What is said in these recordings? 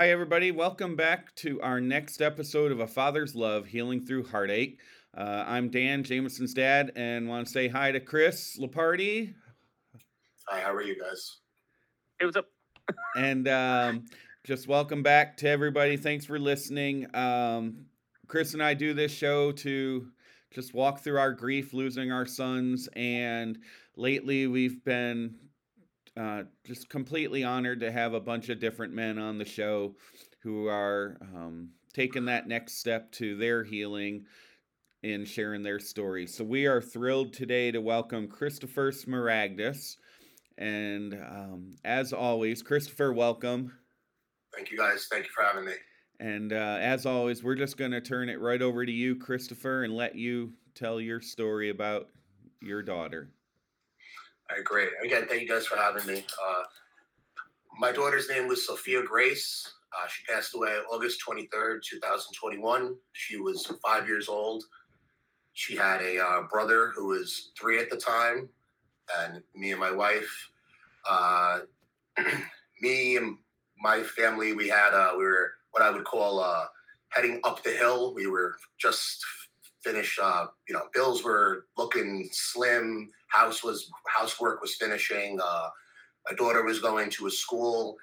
Hi, everybody. Welcome back to our next episode of A Father's Love Healing Through Heartache. Uh, I'm Dan, Jameson's dad, and want to say hi to Chris Laparty. Hi, how are you guys? Hey, what's up? and um, just welcome back to everybody. Thanks for listening. Um, Chris and I do this show to just walk through our grief losing our sons, and lately we've been uh, just completely honored to have a bunch of different men on the show who are um, taking that next step to their healing and sharing their story. So we are thrilled today to welcome Christopher Smaragdus. And um, as always, Christopher, welcome. Thank you, guys. Thank you for having me. And uh, as always, we're just going to turn it right over to you, Christopher, and let you tell your story about your daughter. Great. Again, thank you guys for having me. Uh, my daughter's name was Sophia Grace. Uh, she passed away August 23rd, 2021. She was five years old. She had a uh, brother who was three at the time, and me and my wife. Uh, me and my family, we had uh, we were what I would call uh, heading up the hill. We were just finished. You know, bills were looking slim house was housework was finishing. Uh, my daughter was going to a school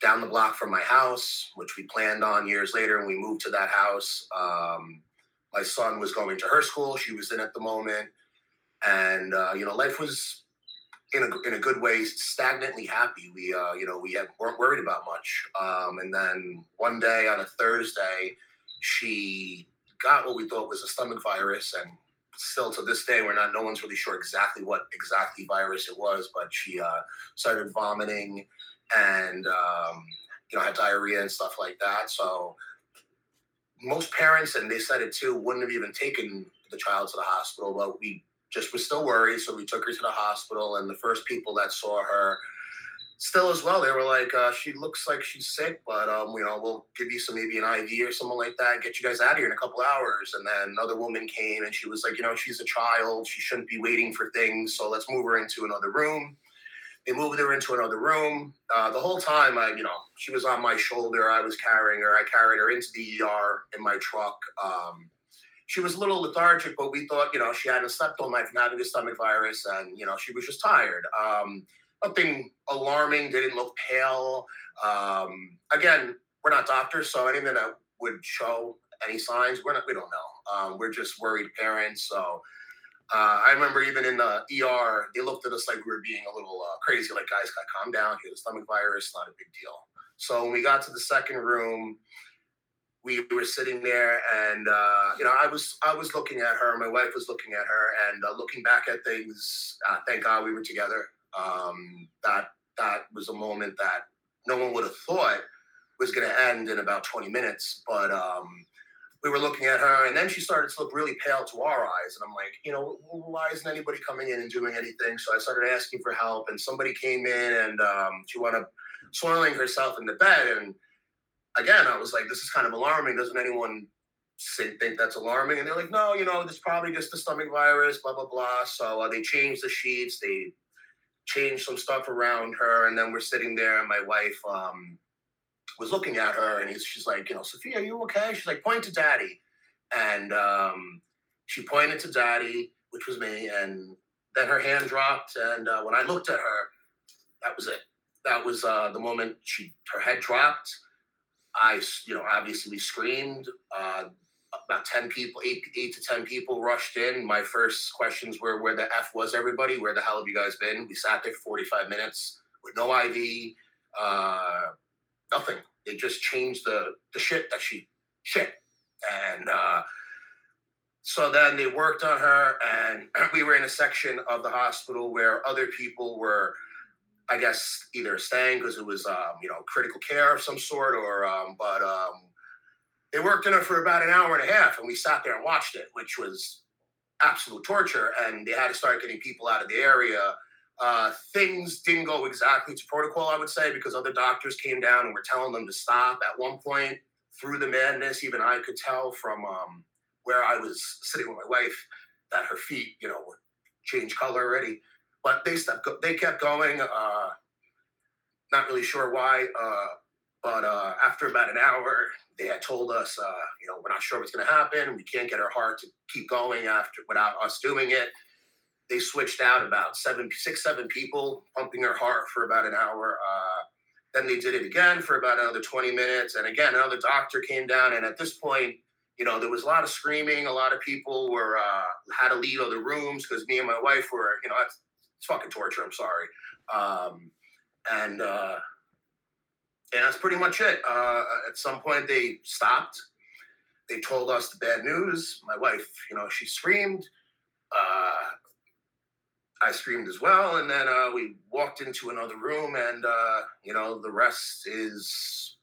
down the block from my house, which we planned on years later, and we moved to that house. Um, my son was going to her school; she was in at the moment, and uh, you know, life was in a in a good way, stagnantly happy. We uh, you know we had, weren't worried about much. Um, and then one day on a Thursday, she got what we thought was a stomach virus, and still to this day, we're not. No one's really sure exactly what exactly virus it was, but she uh, started vomiting and um, you know had diarrhea and stuff like that. So most parents, and they said it too, wouldn't have even taken the child to the hospital, but we just were still worried, so we took her to the hospital. And the first people that saw her still as well, they were like, uh, she looks like she's sick, but um, you know, we'll give you some maybe an IV or something like that, get you guys out of here in a couple hours. And then another woman came and she was like, you know, she's a child, she shouldn't be waiting for things, so let's move her into another room. They moved her into another room. Uh, the whole time, I, you know, she was on my shoulder. I was carrying her. I carried her into the ER in my truck. Um, she was a little lethargic, but we thought, you know, she hadn't slept all night from having a stomach virus, and you know, she was just tired. Um, nothing alarming. Didn't look pale. Um, again, we're not doctors, so anything that would show any signs, we're not. We don't know. Um, we're just worried parents. So uh, I remember even in the ER, they looked at us like we were being a little uh, crazy. Like, guys, got calm down. He has a stomach virus. Not a big deal. So when we got to the second room, we were sitting there, and uh, you know, I was I was looking at her. My wife was looking at her, and uh, looking back at things. Uh, thank God we were together. Um, that that was a moment that no one would have thought was going to end in about 20 minutes. But um, we were looking at her, and then she started to look really pale to our eyes. And I'm like, you know, why isn't anybody coming in and doing anything? So I started asking for help, and somebody came in, and um, she wound up soiling herself in the bed. And again, I was like, this is kind of alarming. Doesn't anyone think that's alarming? And they're like, no, you know, this probably just the stomach virus, blah blah blah. So uh, they changed the sheets. They changed some stuff around her, and then we're sitting there, and my wife um, was looking at her, and she's like, you know, Sophia, are you okay? She's like, point to daddy, and um, she pointed to daddy, which was me, and then her hand dropped, and uh, when I looked at her, that was it. That was uh, the moment she her head dropped. I, you know, obviously screamed. Uh, about 10 people, eight, eight to 10 people rushed in. My first questions were, where the F was everybody? Where the hell have you guys been? We sat there for 45 minutes with no IV, uh, nothing. They just changed the, the shit that she shit. And uh, so then they worked on her, and we were in a section of the hospital where other people were, I guess, either staying because it was, um, you know, critical care of some sort, or, um, but um, they worked it for about an hour and a half, and we sat there and watched it, which was absolute torture. And they had to start getting people out of the area. Uh, things didn't go exactly to protocol, I would say, because other doctors came down and were telling them to stop. At one point, through the madness, even I could tell from um, where I was sitting with my wife that her feet, you know, would change color already. But they stopped, they kept going. Uh, not really sure why. Uh, But uh, after about an hour, they had told us, uh, you know, we're not sure what's going to happen. We can't get our heart to keep going after without us doing it. They switched out about seven, six, seven people pumping her heart for about an hour. Uh, then they did it again for about another 20 minutes. And again, another doctor came down. And at this point, you know, there was a lot of screaming. A lot of people were uh, had to leave other rooms because me and my wife were, you know, it's, it's fucking torture. I'm sorry. Um, and uh, and that's pretty much it. Uh, at some point, they stopped. They told us the bad news. My wife, you know, she screamed. Uh, I screamed as well, and then uh, we walked into another room, and uh, you know, the rest is,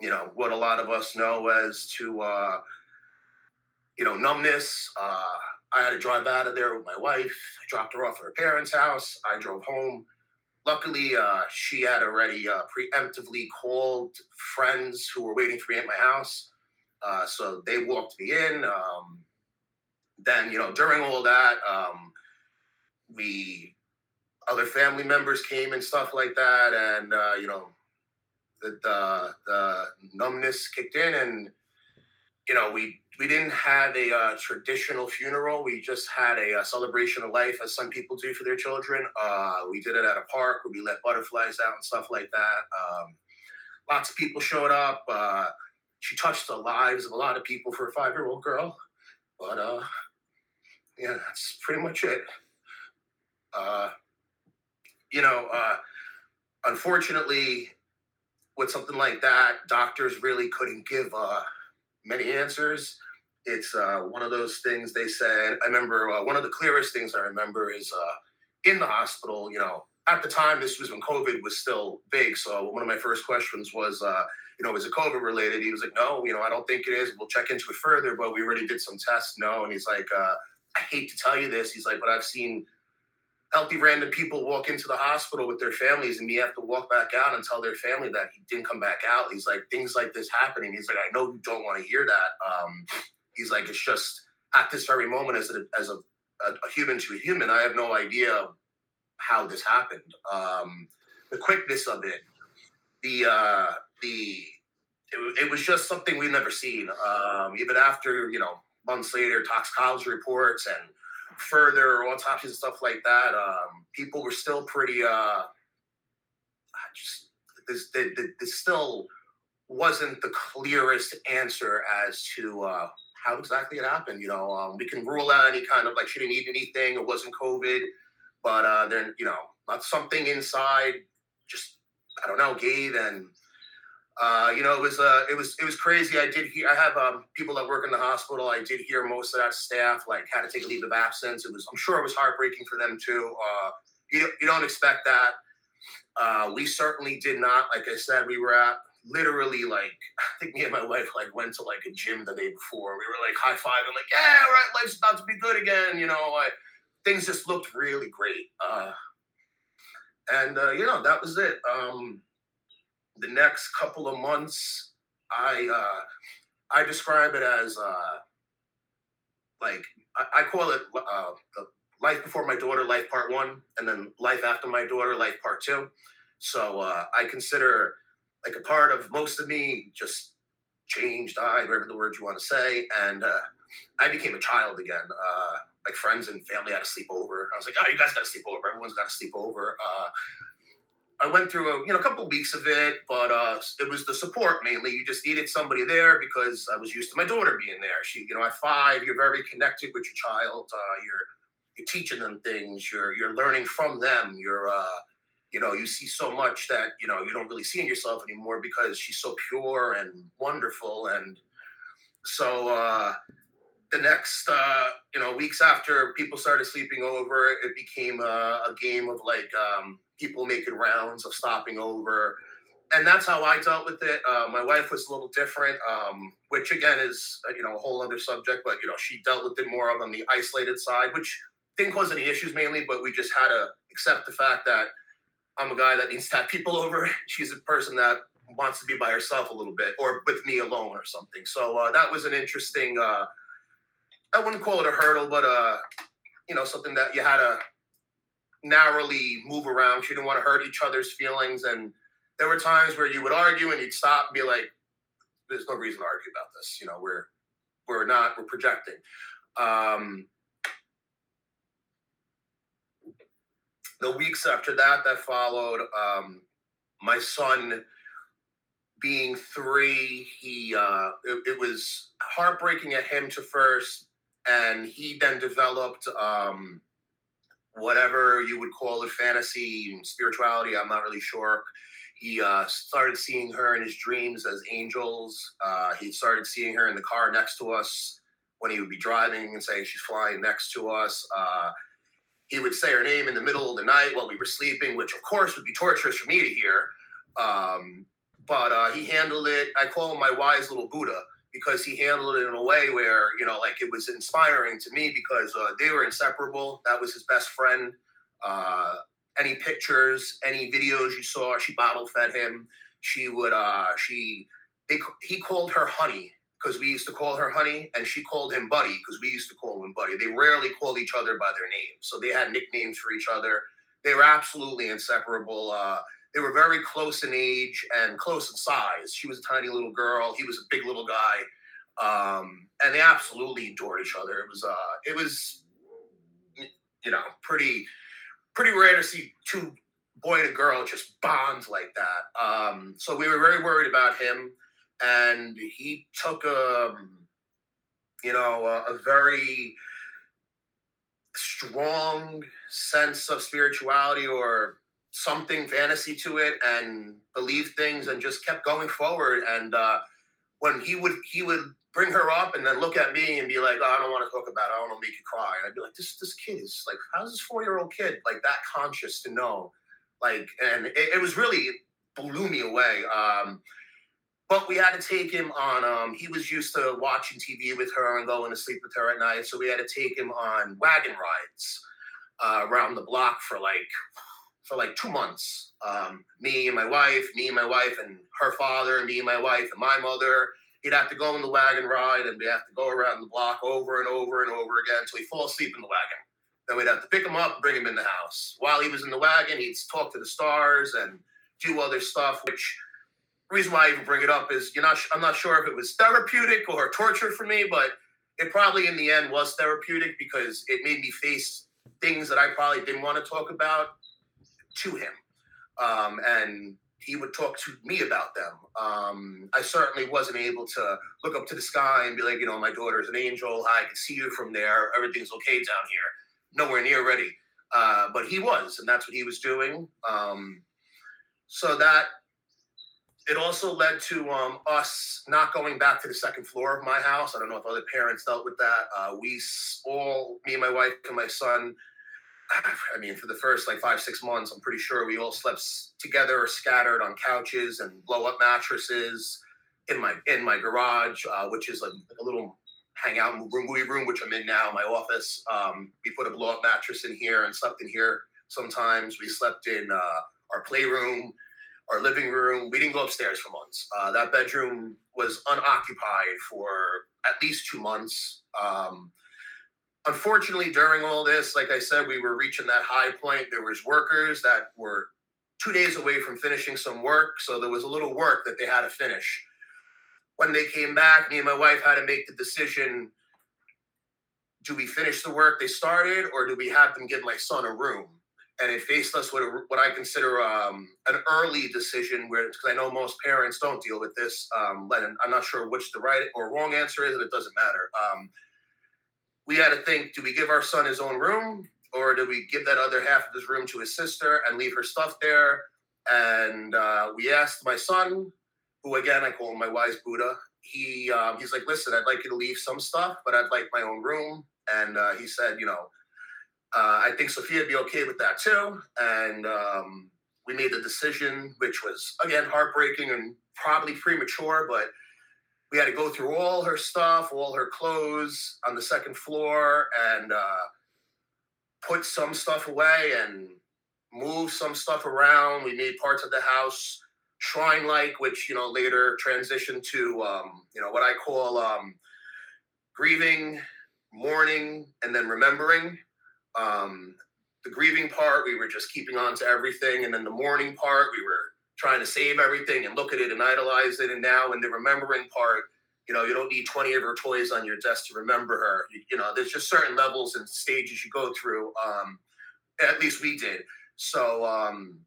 you know, what a lot of us know as to, uh, you know, numbness. Uh, I had to drive out of there with my wife. I dropped her off at her parents' house. I drove home luckily uh, she had already uh, preemptively called friends who were waiting for me at my house. Uh, so they walked me in um, then you know during all that um, we other family members came and stuff like that and uh, you know the, the, the numbness kicked in and you know we we didn't have a uh, traditional funeral. We just had a, a, uh, celebration of life, as some people do for their children. Uh, we did it at a park where we let butterflies out and stuff like that. Um, lots of people showed up. Uh, she touched the lives of a lot of people for a five-year-old girl. But uh, yeah, that's pretty much it. Uh, you know, unfortunately, with something like that, doctors really couldn't give many answers. It's uh, one of those things they said. I remember uh, one of the clearest things I remember is uh, in the hospital. You know, at the time, this was when COVID was still big. So one of my first questions was, uh, you know, is it COVID related? He was like, no, you know, I don't think it is. We'll check into it further, but we already did some tests. No, and he's like, uh, I hate to tell you this. He's like, but I've seen healthy random people walk into the hospital with their families and me have to walk back out and tell their family that he didn't come back out. He's like, things like this happening. He's like, I know you don't want to hear that. Um, he's like, it's just at this very moment as a, as a, a, a human to a human, I have no idea how this happened. Um, the quickness of it, the, uh, the, it, it was just something we've never seen. Um, even after, you know, months later, toxicology reports and further autopsies and stuff like that, um, people were still pretty. Uh, just this, this, this still wasn't the clearest answer as to uh, how exactly it happened. You know, um, we can rule out any kind of like she didn't eat anything, it wasn't COVID, but uh, then you know, not something inside. Just I don't know, gave and uh, you know, it was uh, it was it was crazy. I did hear. I have um, people that work in the hospital. I did hear most of that staff like had to take leave of absence. It was. I'm sure it was heartbreaking for them too. Uh, you you don't expect that. Uh, we certainly did not. Like I said, we were at literally like I think me and my wife like went to like a gym the day before. We were like high fiving, like yeah, right, life's about to be good again. You know, like things just looked really great. Uh, and uh, you know that was it. Um, the next couple of months, I uh, I describe it as uh, like I, I call it uh, life before my daughter, life part one, and then life after my daughter, life part two. So uh, I consider like a part of most of me just changed, died, whatever the word you want to say, and uh, I became a child again. Uh, like friends and family had to sleep over. I was like, oh, you guys got to sleep over. Everyone's got to sleep over. Uh, I went through a you know a couple weeks of it, but uh, it was the support mainly. You just needed somebody there because I was used to my daughter being there. She, you know, at five, you're very connected with your child. Uh, you're you're teaching them things. You're you're learning from them. You're uh, you know, you see so much that you know you don't really see in yourself anymore because she's so pure and wonderful. And so uh, the next uh, you know weeks after people started sleeping over, it became a, a game of like. Um, people making rounds of stopping over. And that's how I dealt with it. Uh, my wife was a little different, um, which again is uh, you know a whole other subject. But you know she dealt with it more of on the isolated side, which didn't cause any issues mainly. But we just had to accept the fact that I'm a guy that needs to have people over. She's a person that wants to be by herself a little bit, or with me alone, or something. So uh, that was an interesting. Uh, I wouldn't call it a hurdle, but uh, you know something that you had to narrowly move around. She didn't want to hurt each other's feelings, and there were times where you would argue and you'd stop and be like, "There's no reason to argue about this." You know, we're we're not we're projecting. Um, the weeks after that, that followed, um, my son being three, he uh, it, it, was heartbreaking at him to first, and he then developed um, whatever you would call it, fantasy, spirituality. I'm not really sure. He uh, started seeing her in his dreams as angels. Uh, he started seeing her in the car next to us when he would be driving and saying she's flying next to us. Uh, he would say her name in the middle of the night while we were sleeping, which of course would be torturous for me to hear. Um, but uh, he handled it. I call him my wise little Buddha because he handled it in a way where you know, like it was inspiring to me because uh, they were inseparable. That was his best friend. Uh, any pictures, any videos you saw, she bottle fed him. She would, uh, she, they, he called her honey because we used to call her honey, and she called him buddy because we used to call him buddy. They rarely called each other by their names, so they had nicknames for each other. They were absolutely inseparable. Uh, they were very close in age and close in size. She was a tiny little girl. He was a big little guy, um, and they absolutely adored each other. It was, uh, it was, you know, pretty, pretty rare to see two boy and a girl just bond like that. Um, so we were very worried about him and he took a um, you know a, a very strong sense of spirituality or something fantasy to it and believed things and just kept going forward. And uh, when he would he would bring her up and then look at me and be like oh, i don't want to talk about it. I don't want to make you cry. And i'd be like this this kid is like how's this four year old kid like that conscious to know? Like and it, it was really blew me away. Um, but we had to take him on. Um, he was used to watching TV with her and going to sleep with her at night, so we had to take him on wagon rides uh, around the block for like for like two months. Um, me and my wife, me and my wife, and her father, and me and my wife, and my mother. He'd have to go on the wagon ride, and we have to go around the block over and over and over again until he fall asleep in the wagon. Then we'd have to pick him up, bring him in the house. While he was in the wagon, he'd talk to the stars and do other stuff, which reason why I even bring it up is you're not. I'm not sure if it was therapeutic or torture for me, but it probably in the end was therapeutic because it made me face things that I probably didn't want to talk about to him, um, and he would talk to me about them. Um, I certainly wasn't able to look up to the sky and be like, you know, my daughter's an angel. I can see you from there. Everything's okay down here. Nowhere near ready. Uh, but he was, and that's what he was doing. Um, so that it also led to um, us not going back to the second floor of my house. I don't know if other parents dealt with that. Uh, we all, me and my wife and my son, I mean, for the first like five, six months, I'm pretty sure we all slept together or scattered on couches and blow up mattresses in my in my garage, uh, which is like a little hangout room, movie room, which I'm in now, my office. Um, we put a blow up mattress in here and slept in here. Sometimes we slept in uh, our playroom our living room. We didn't go upstairs for months. Uh, that bedroom was unoccupied for at least two months. Um, unfortunately, during all this, like I said, we were reaching that high point. There was workers that were two days away from finishing some work, so there was a little work that they had to finish. When they came back, me and my wife had to make the decision: do we finish the work they started, or do we have them give my son a room? and it faced us with what I consider um, an early decision, where because I know most parents don't deal with this. Um, Lennon, I'm not sure which the right or wrong answer is, and it doesn't matter. Um, we had to think: Do we give our son his own room, or do we give that other half of his room to his sister and leave her stuff there? And uh, we asked my son, who again I call him my wise Buddha. He um, he's like, listen, I'd like you to leave some stuff, but I'd like my own room. And uh, he said, you know uh, I think Sophia would be okay with that too. And um, we made the decision, which was again heartbreaking and probably premature, but we had to go through all her stuff, all her clothes on the second floor, and uh, put some stuff away and move some stuff around. We made parts of the house shrine-like, which you know later transitioned to um, you know what I call um, grieving, mourning, and then remembering. Um, the grieving part, we were just keeping on to everything. And then the mourning part, we were trying to save everything and look at it and idolize it. And now in the remembering part, you know, you don't need 20 of her toys on your desk to remember her. You, you know, there's just certain levels and stages you go through. Um, at least we did. So um,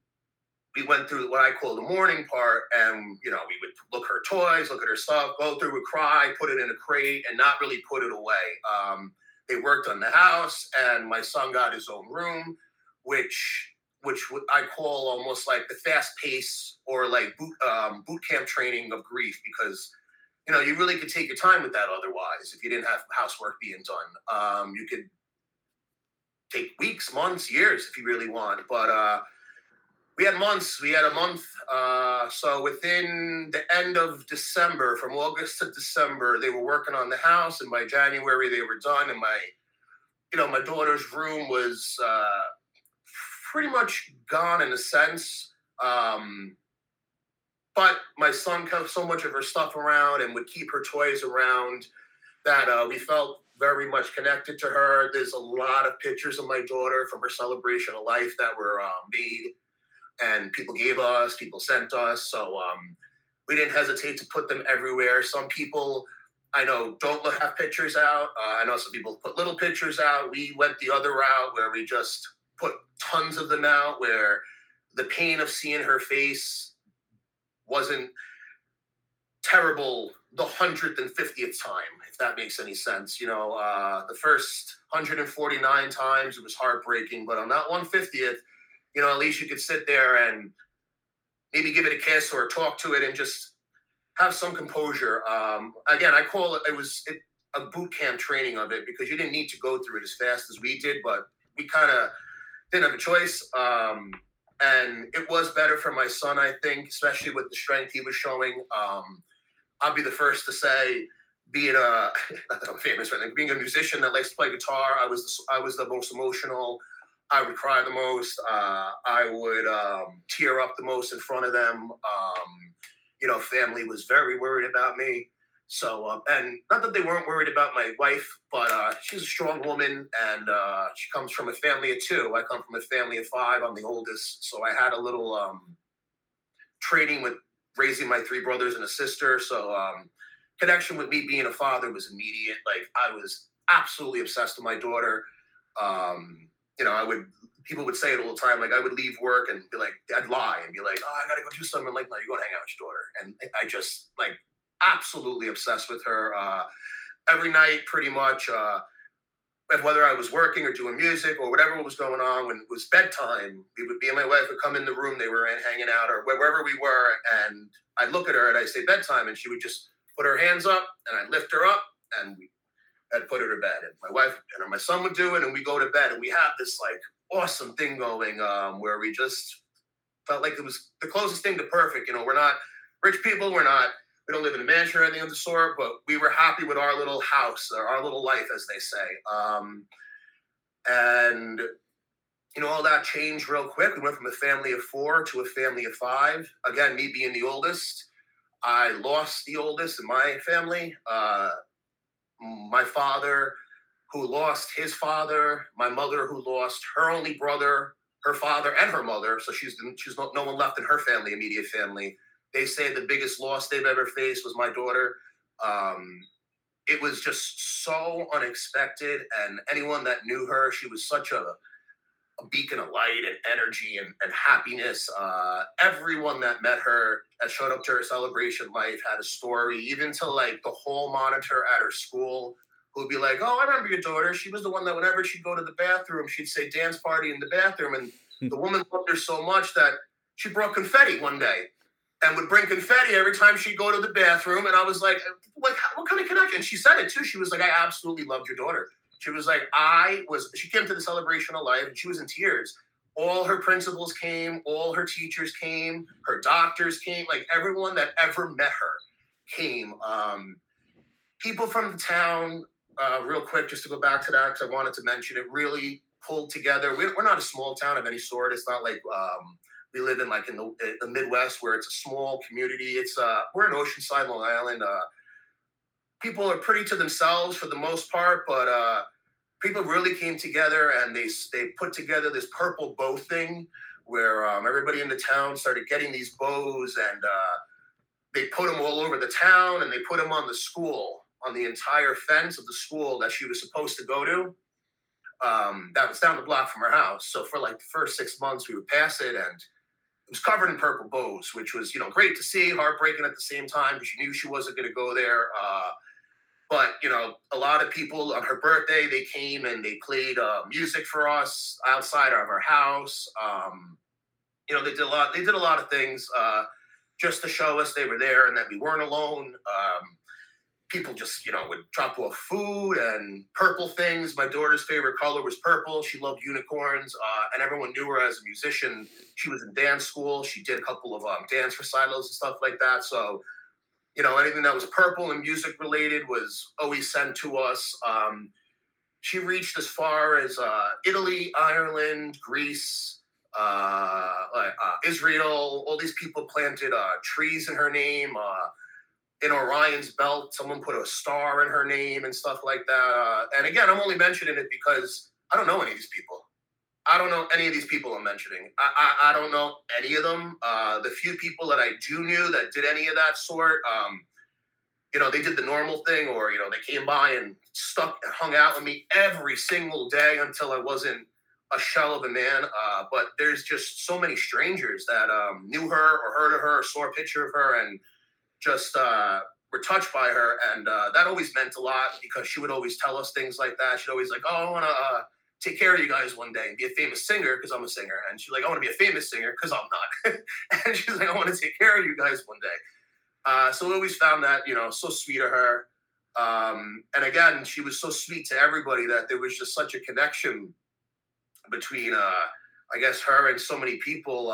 we went through what I call the mourning part, and you know, we would look her toys, look at her stuff, go through, would cry, put it in a crate, and not really put it away. Um, they worked on the house, and my son got his own room, which which I call almost like the fast pace or like boot um, boot camp training of grief because you know you really could take your time with that otherwise if you didn't have housework being done. Um, you could take weeks, months, years if you really want, but uh, we had months. We had a month. Uh, so within the end of December, from August to December, they were working on the house, and by January they were done. And my, you know, my daughter's room was uh, pretty much gone in a sense. Um, but my son kept so much of her stuff around and would keep her toys around that uh, we felt very much connected to her. There's a lot of pictures of my daughter from her celebration of life that were uh, made and people gave us, people sent us. So um, we didn't hesitate to put them everywhere. Some people I know don't have pictures out. Uh, I know some people put little pictures out. We went the other route where we just put tons of them out, where the pain of seeing her face wasn't terrible the 150th time, if that makes any sense. You know, uh, the first 149 times it was heartbreaking, but on that 150th, you know, at least you could sit there and maybe give it a kiss or talk to it and just have some composure. Um, again, I call it, it was it, a boot camp training of it because you didn't need to go through it as fast as we did, but we kind of didn't have a choice. Um, and it was better for my son, I think, especially with the strength he was showing. Um, I'll be the first to say, being a I'm famous right being a musician that likes to play guitar, I was the, I was the most emotional. I would cry the most. Uh, I would um, tear up the most in front of them. Um, you know, family was very worried about me. So, uh, and not that they weren't worried about my wife, but uh, she's a strong woman and uh, she comes from a family of two. I come from a family of five. I'm the oldest. So I had a little um, training with raising my three brothers and a sister. So, um, connection with me being a father was immediate. Like, I was absolutely obsessed with my daughter. Um, you know, I would people would say it all the time. Like I would leave work and be like, I'd lie and be like, oh, I gotta go do something. Like, no, you go hang out with your daughter. And I just like absolutely obsessed with her. Uh, every night, pretty much. Uh, whether I was working or doing music or whatever was going on, when it was bedtime, we would be and my wife would come in the room they were in, hanging out, or wherever we were, and I'd look at her and I'd say bedtime, and she would just put her hands up, and I'd lift her up, and we I'd put her to bed. And my wife and my son would do it, and we go to bed, and we have this like awesome thing going um, where we just felt like it was the closest thing to perfect. You know, we're not rich people, we're not, we don't live in a mansion or anything of the sort, but we were happy with our little house or our little life, as they say. Um, and you know, all that changed real quick. We went from a family of four to a family of five. Again, me being the oldest, I lost the oldest in my family. Uh, my father who lost his father, my mother who lost her only brother, her father and her mother. So she's she's no, no one left in her family, immediate family. They say the biggest loss they've ever faced was my daughter. Um, it was just so unexpected, and anyone that knew her, she was such a, a beacon of light and energy and, and happiness. Uh, everyone that met her, that showed up to her celebration life, had a story. Even to like the hall monitor at her school who'd be like, "Oh, I remember your daughter. She was the one that whenever she'd go to the bathroom, she'd say dance party in the bathroom, and hmm. the woman loved her so much that she brought confetti one day." And would bring confetti every time she'd go to the bathroom, and I was like, "Like, what kind of connection?" She said it too. She was like, "I absolutely loved your daughter." She was like, "I was." She came to the celebration of life, and she was in tears. All her principals came, all her teachers came, her doctors came, like everyone that ever met her came. Um, people from the town uh, real quick, just to go back to that, because I wanted to mention it really pulled together. We're, we're not a small town of any sort. It's not like um, we live in like in the, the, Midwest where it's a small community. It's uh, we're in Oceanside, Long Island. Uh, people are pretty to themselves for the most part, but uh, people really came together and they they put together this purple bow thing where um, everybody in the town started getting these bows and uh, they put them all over the town and they put them on the school, on the entire fence of the school that she was supposed to go to. Um, that was down the block from her house. So for like the first six months, we would pass it and it was covered in purple bows, which was, you know, great to see, heartbreaking at the same time because she knew she wasn't going to go there. Uh, but you know, a lot of people on her birthday they came and they played uh, music for us outside of our house. Um, you know, they did a lot. They did a lot of things uh, just to show us they were there and that we weren't alone. Um, people just you know would drop off food and purple things. My daughter's favorite color was purple. She loved unicorns, uh, and everyone knew her as a musician. She was in dance school. She did a couple of um, dance recitals and stuff like that. So you know, anything that was purple and music related was always sent to us. Um, she reached as far as uh, Italy, Ireland, Greece, uh, uh, Israel. All these people planted uh, trees in her name. In Orion's belt, someone put a star in her name and stuff like that. Uh, and again, I'm only mentioning it because I don't know any of these people. I don't know any of these people I'm mentioning. I, I, I don't know any of them. Uh, the few people that I do knew that did any of that sort, um, you know, they did the normal thing, or you know, they came by and stuck and hung out with me every single day until I wasn't a shell of a man. Uh, but there's just so many strangers that um, knew her or heard of her, or saw a picture of her, and just uh, were touched by her, and uh, that always meant a lot because she would always tell us things like that. She'd always like, "Oh, I want to." Uh, take care of you guys one day and be a famous singer because I'm a singer. And she's like, I want to be a famous singer because I'm not. and she's like, I want to take care of you guys one day. Uh, so we always found that, you know, so sweet of her. Um, and again, she was so sweet to everybody that there was just such a connection between, uh, I guess, her and so many people.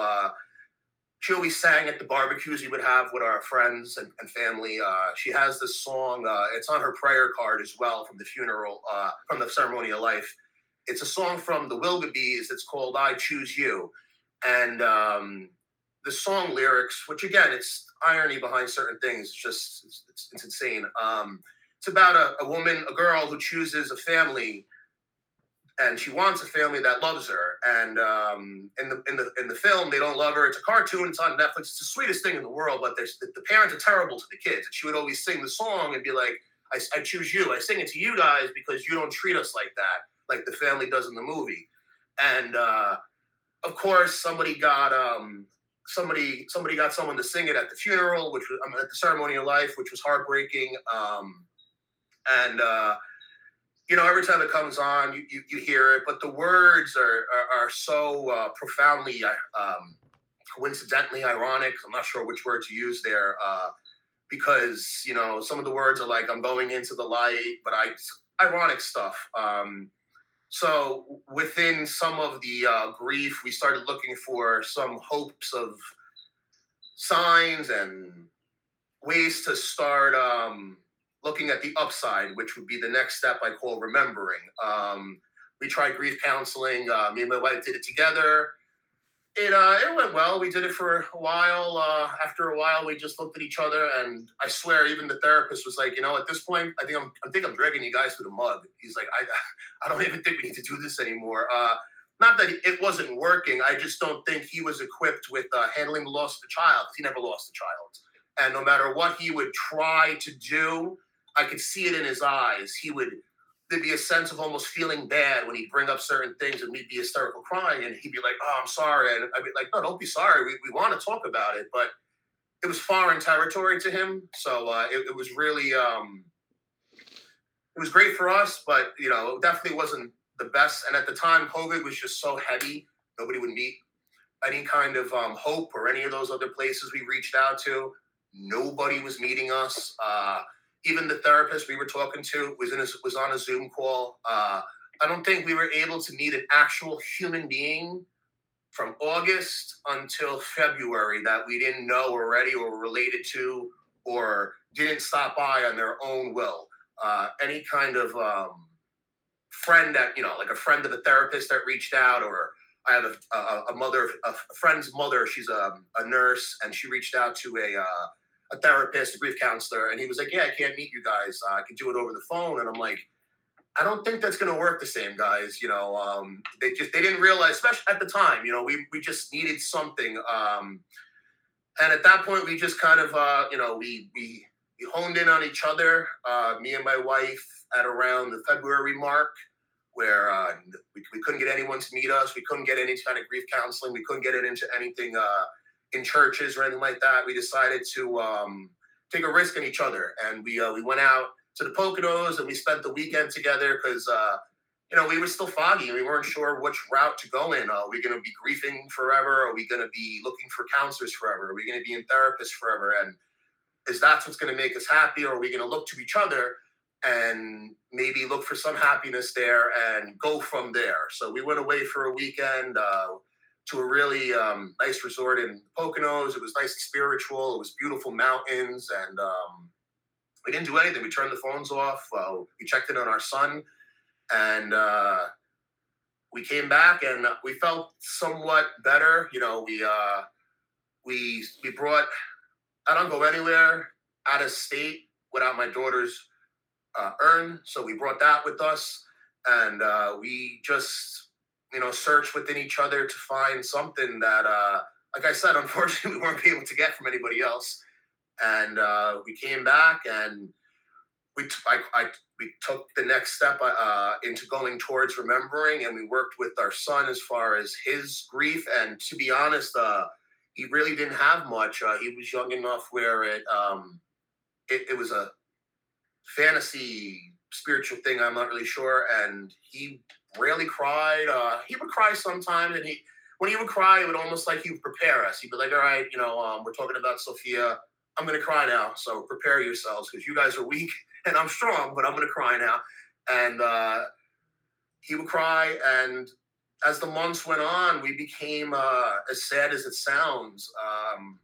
She always sang at the barbecues we would have with our friends and, and family. Uh, she has this song, uh, it's on her prayer card as well from the funeral, uh, from the ceremony of life it's a song from the Willoughbys. It's called "I Choose You," and um, the song lyrics, which again, it's irony behind certain things. It's just it's, it's, it's insane. Um, it's about a, a woman, a girl who chooses a family, and she wants a family that loves her. And um, in the in the in the film, they don't love her. It's a cartoon. It's on Netflix. It's the sweetest thing in the world. But the, the parents are terrible to the kids. And she would always sing the song and be like, I, I choose you. I sing it to you guys because you don't treat us like that like the family does in the movie. And uh, of course, somebody got um, somebody somebody got someone to sing it at the funeral, which was um, at the ceremony of life, which was heartbreaking. Um, and uh, you know, every time it comes on, you, you, you hear it, but the words are are, are so uh, profoundly, uh, um, coincidentally ironic. I'm not sure which word to use there, uh, because you know some of the words are like "I'm going into the light," but I ironic stuff. Um, so within some of the uh, grief, we started looking for some hopes of signs and ways to start um, looking at the upside, which would be the next step I call remembering. Um, we tried grief counseling. Uh, me and my wife did it together it uh, it went well. We did it for a while. Uh, after a while, we just looked at each other, and I swear, even the therapist was like, you know, at this point, I think I'm I think I'm dragging you guys through the mud. He's like, I I don't even think we need to do this anymore. Uh, not that it wasn't working. I just don't think he was equipped with uh, handling the loss of a child. He never lost a child, and no matter what he would try to do, I could see it in his eyes. He would there'd be a sense of almost feeling bad when he'd bring up certain things and we'd be hysterical crying and he'd be like, Oh, I'm sorry. And I'd be like, No, don't be sorry. We, we want to talk about it. But it was foreign territory to him. So uh, it, it, was really, um, it was great for us, but you know, it definitely wasn't the best. And at the time, COVID was just so heavy, nobody would meet any kind of um, hope or any of those other places we reached out to. Nobody was meeting us. Uh, even the therapist we were talking to was in a, was on a Zoom call. Uh, I don't think we were able to meet an actual human being from August until February that we didn't know already or related to or didn't stop by on their own will. Uh, any kind of um, friend that you know, like a friend of a therapist that reached out, or I have a, a, a mother, a friend's mother. She's a, a, nurse, and she reached out to a uh, a therapist, a grief counselor, and he was like, "Yeah, I can't meet you guys. Uh, I can do it over the phone." And I'm like, I don't think that's going to work the same, guys. You know, um, they just they didn't realize, especially at the time. You know, we we just needed something, um, and at that point, we just kind of, uh, you know, we we we honed in on each other. Uh, me and my wife at around the February mark, where uh, we we couldn't get anyone to meet us. We couldn't get any kind of grief counseling. We couldn't get it into anything uh, in churches or anything like that. We decided to um, take a risk on each other, and we uh, we went out to the Poconos, and we spent the weekend together because uh, you know we were still foggy. We weren't sure which route to go in. Are we going to be grieving forever? Are we going to be looking for counselors forever? Are we going to be in therapists forever? And is that what's going to make us happy, or are we going to look to each other and maybe look for some happiness there and go from there? So we went away for a weekend. Uh, to a really um, nice resort in Poconos. It was nice and spiritual. It was beautiful mountains, and um, we didn't do anything. We turned the phones off. Uh, we checked in on our son, and uh, we came back, and we felt somewhat better. You know, we uh, we we brought. I don't go anywhere out of state without my daughter's uh, urn, so we brought that with us, and uh, we just you know search within each other to find something that, uh, like I said, unfortunately, we weren't able to get from anybody else. And uh, we came back and we t- I, I, we took the next step uh, into going towards remembering and we worked with our son as far as his grief. And to be honest uh, he really didn't have much. Uh, he was young enough where it, um, it, it was a fantasy spiritual thing i'm not really sure. And he rarely cried uh, he would cry sometimes and he when he would cry it would almost like he would prepare us he'd be like all right you know um, we're talking about sophia I'm going to cry now. So prepare yourselves because you guys are weak and I'm strong, but I'm going to cry now. And uh, he would cry. And as the months went on, we became, uh, as sad as it sounds, um,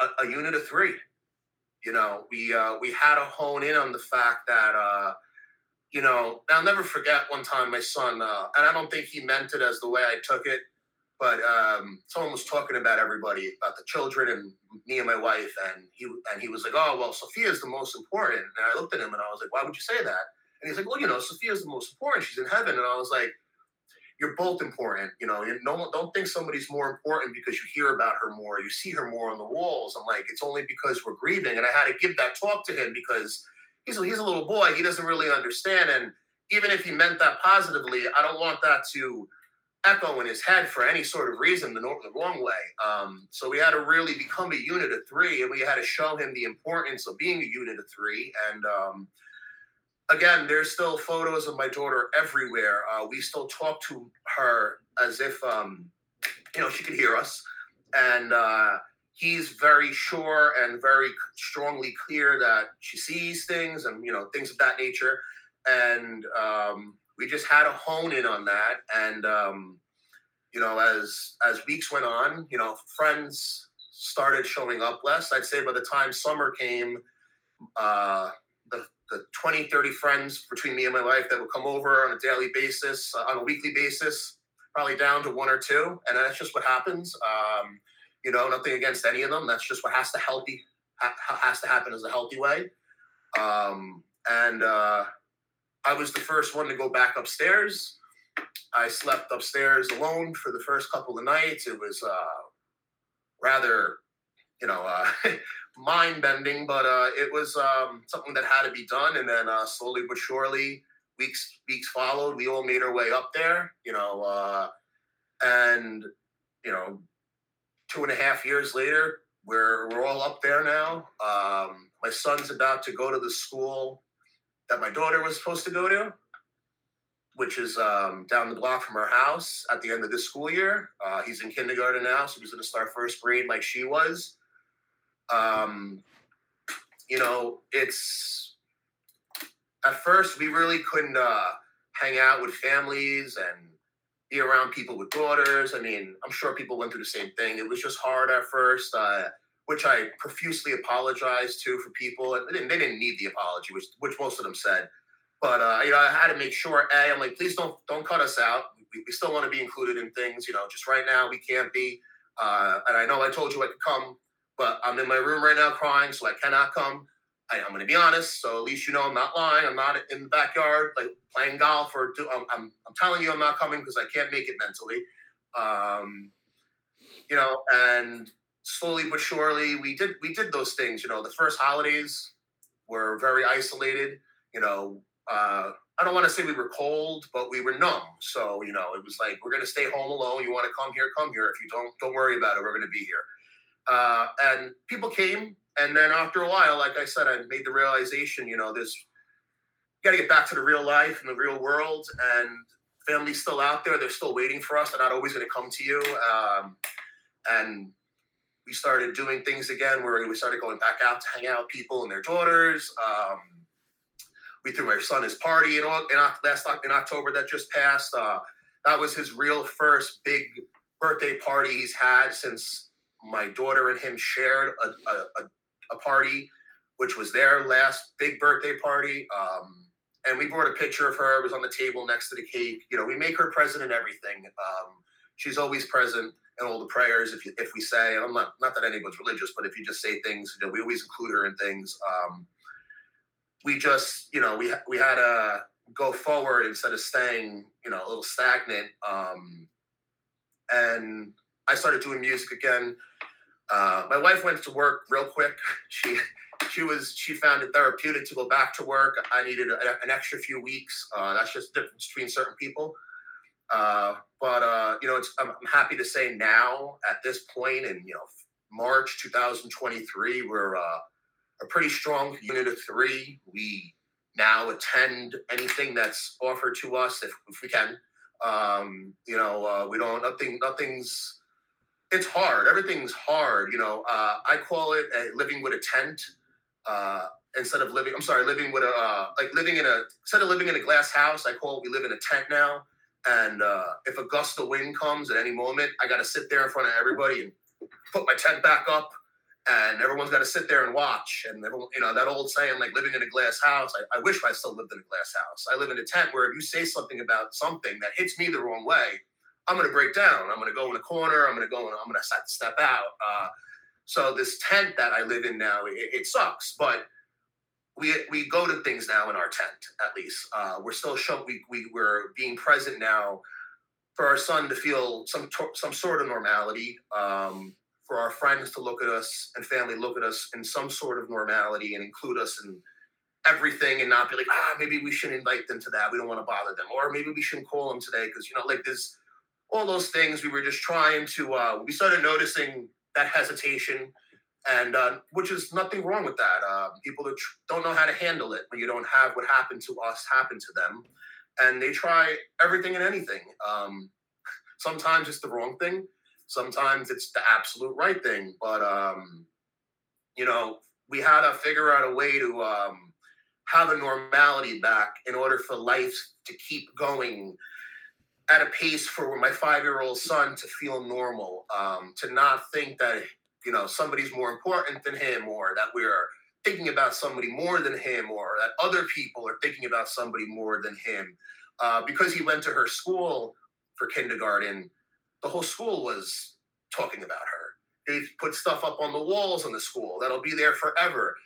a, a, unit of three. You know, we uh, we had to hone in on the fact that, uh, you know, I'll never forget one time my son, uh, and I don't think he meant it as the way I took it but um, someone was talking about everybody, about the children and me and my wife, and he and he was like, "Oh, well, Sophia is the most important." And I looked at him and I was like, "Why would you say that?" And he's like, "Well, you know, Sophia is the most important. She's in heaven." And I was like, "You're both important. You know, no, don't think somebody's more important because you hear about her more, you see her more on the walls." I'm like, "It's only because we're grieving." And I had to give that talk to him because he's a, he's a little boy. He doesn't really understand, and even if he meant that positively, I don't want that to echo in his head for any sort of reason the, the wrong way. Um, so we had to really become a unit of three, and we had to show him the importance of being a unit of three. And um, again, there's still photos of my daughter everywhere. Uh, we still talk to her as if um, you know she could hear us, and uh, he's very sure and very strongly clear that she sees things and you know things of that nature. And um, we just had to hone in on that. And um, you know as as weeks went on you know friends started showing up less. I'd say by the time summer came uh, the, the 20 30 friends between me and my wife that would come over on a daily basis uh, on a weekly basis probably down to one or two. And that's just what happens. Um, you know nothing against any of them that's just what has to healthy ha- has to happen as a healthy way um, and uh, I was the first one to go back upstairs. I slept upstairs alone for the first couple of nights. It was uh, rather, you know, uh, mind bending, but uh, it was um, something that had to be done. And then uh, slowly but surely, weeks weeks followed. We all made our way up there, you know, uh, and you know, two and a half years later, we're we're all up there now. Um, my son's about to go to the school that my daughter was supposed to go to, which is um, down the block from our house at the end of this school year. Uh, he's in kindergarten now, so he's going to start first grade like she was. Um, you know, it's at first we really couldn't uh, hang out with families and be around people with daughters. I mean, I'm sure people went through the same thing. It was just hard at first. Uh, which I profusely apologized to for people. They didn't, they didn't need the apology, which which most of them said. But uh, you know, I had to make sure. A, I'm like, please don't don't cut us out. We, we still want to be included in things. You know, just right now we can't be. Uh, and I know I told you I could come, but I'm in my room right now crying, so I cannot come. I, am going to be honest. So at least you know I'm not lying. I'm not in the backyard like playing golf or do, I'm, I'm, I'm telling you I'm not coming because I can't make it mentally. Um, you know, and slowly but surely we did we did those things. You know, the first holidays were very isolated. You know, uh, I don't want to say we were cold, but we were numb. So you know, it was like we're gonna stay home alone. You want to come here, come here. If you don't, don't worry about it. We're gonna be here. Uh, and people came, and then after a while, like I said, I made the realization. You know, this got to get back to the real life and the real world, and family's still out there. They're still waiting for us. They're not always going to come to you. Um, and we started doing things again where we started going back out to hang out with people and their daughters. Um, we threw my son his party in, in last in October that just passed. Uh, that was his real first big birthday party he's had since my daughter and him shared a, a, a party, which was their last big birthday party. Um, and we brought a picture of her. It was on the table next to the cake. You know, we make her present in everything. Um, she's always present in all the prayers. If you, if we say, and I'm not not that anyone's religious, but if you just say things, you know, we always include her in things. Um, we just, you know, we we had to go forward instead of staying, you know, a little stagnant. Um, and I started doing music again. Uh, my wife went to work real quick. She she was she found it therapeutic to go back to work. I needed a, an extra few weeks. Uh, that's just the difference between certain people. Uh, but uh, you know, I'm, I'm, happy to say now at this point in you know March 2023, we're uh, a pretty strong unit of three. We now attend anything that's offered to us if, if we can. Um, you know, we don't nothing nothing's it's hard. Everything's hard. You know, uh, I call it living with a tent uh, instead of living. I'm sorry, living with a uh, like living in a instead of living in a glass house. I call it we live in a tent now. And uh, if a gust of wind comes at any moment, I got to sit there in front of everybody and put my tent back up, and everyone's got to sit there and watch. And everyone, you know that old saying, like living in a glass house. I, I wish I still lived in a glass house. I live in a tent where if you say something about something that hits me the wrong way, I'm going to break down. I'm going to go in a corner. I'm going to go I'm going to start to step out. Uh, so this tent that I live in now, it, it, sucks, but we we go to things now in our tent. At least uh, we're still showing we we we're being present now for our son to feel some some sort of normality. Um, for our friends to look at us and family look at us in some sort of normality and include us in everything and not be like ah maybe we shouldn't invite them to that we don't want to bother them or maybe we shouldn't call them today because you know like there's all those things we were just trying to uh, we started noticing that hesitation, and uh, which is nothing wrong with that. Uh, people that tr- don't know how to handle it when you don't have what happened to us happen to them, and they try everything and anything. Um, sometimes it's the wrong thing, sometimes it's the absolute right thing. But um, you know, we had to figure out a way to um, have a normality back in order for life to keep going at a pace for my five year old son to feel normal, um, to not think that, you know, somebody's more important than him or that we're thinking about somebody more than him or that other people are thinking about somebody more than him. Uh, because he went to her school for kindergarten, the whole school was talking about her. They put stuff up on the walls in the school that'll be there forever.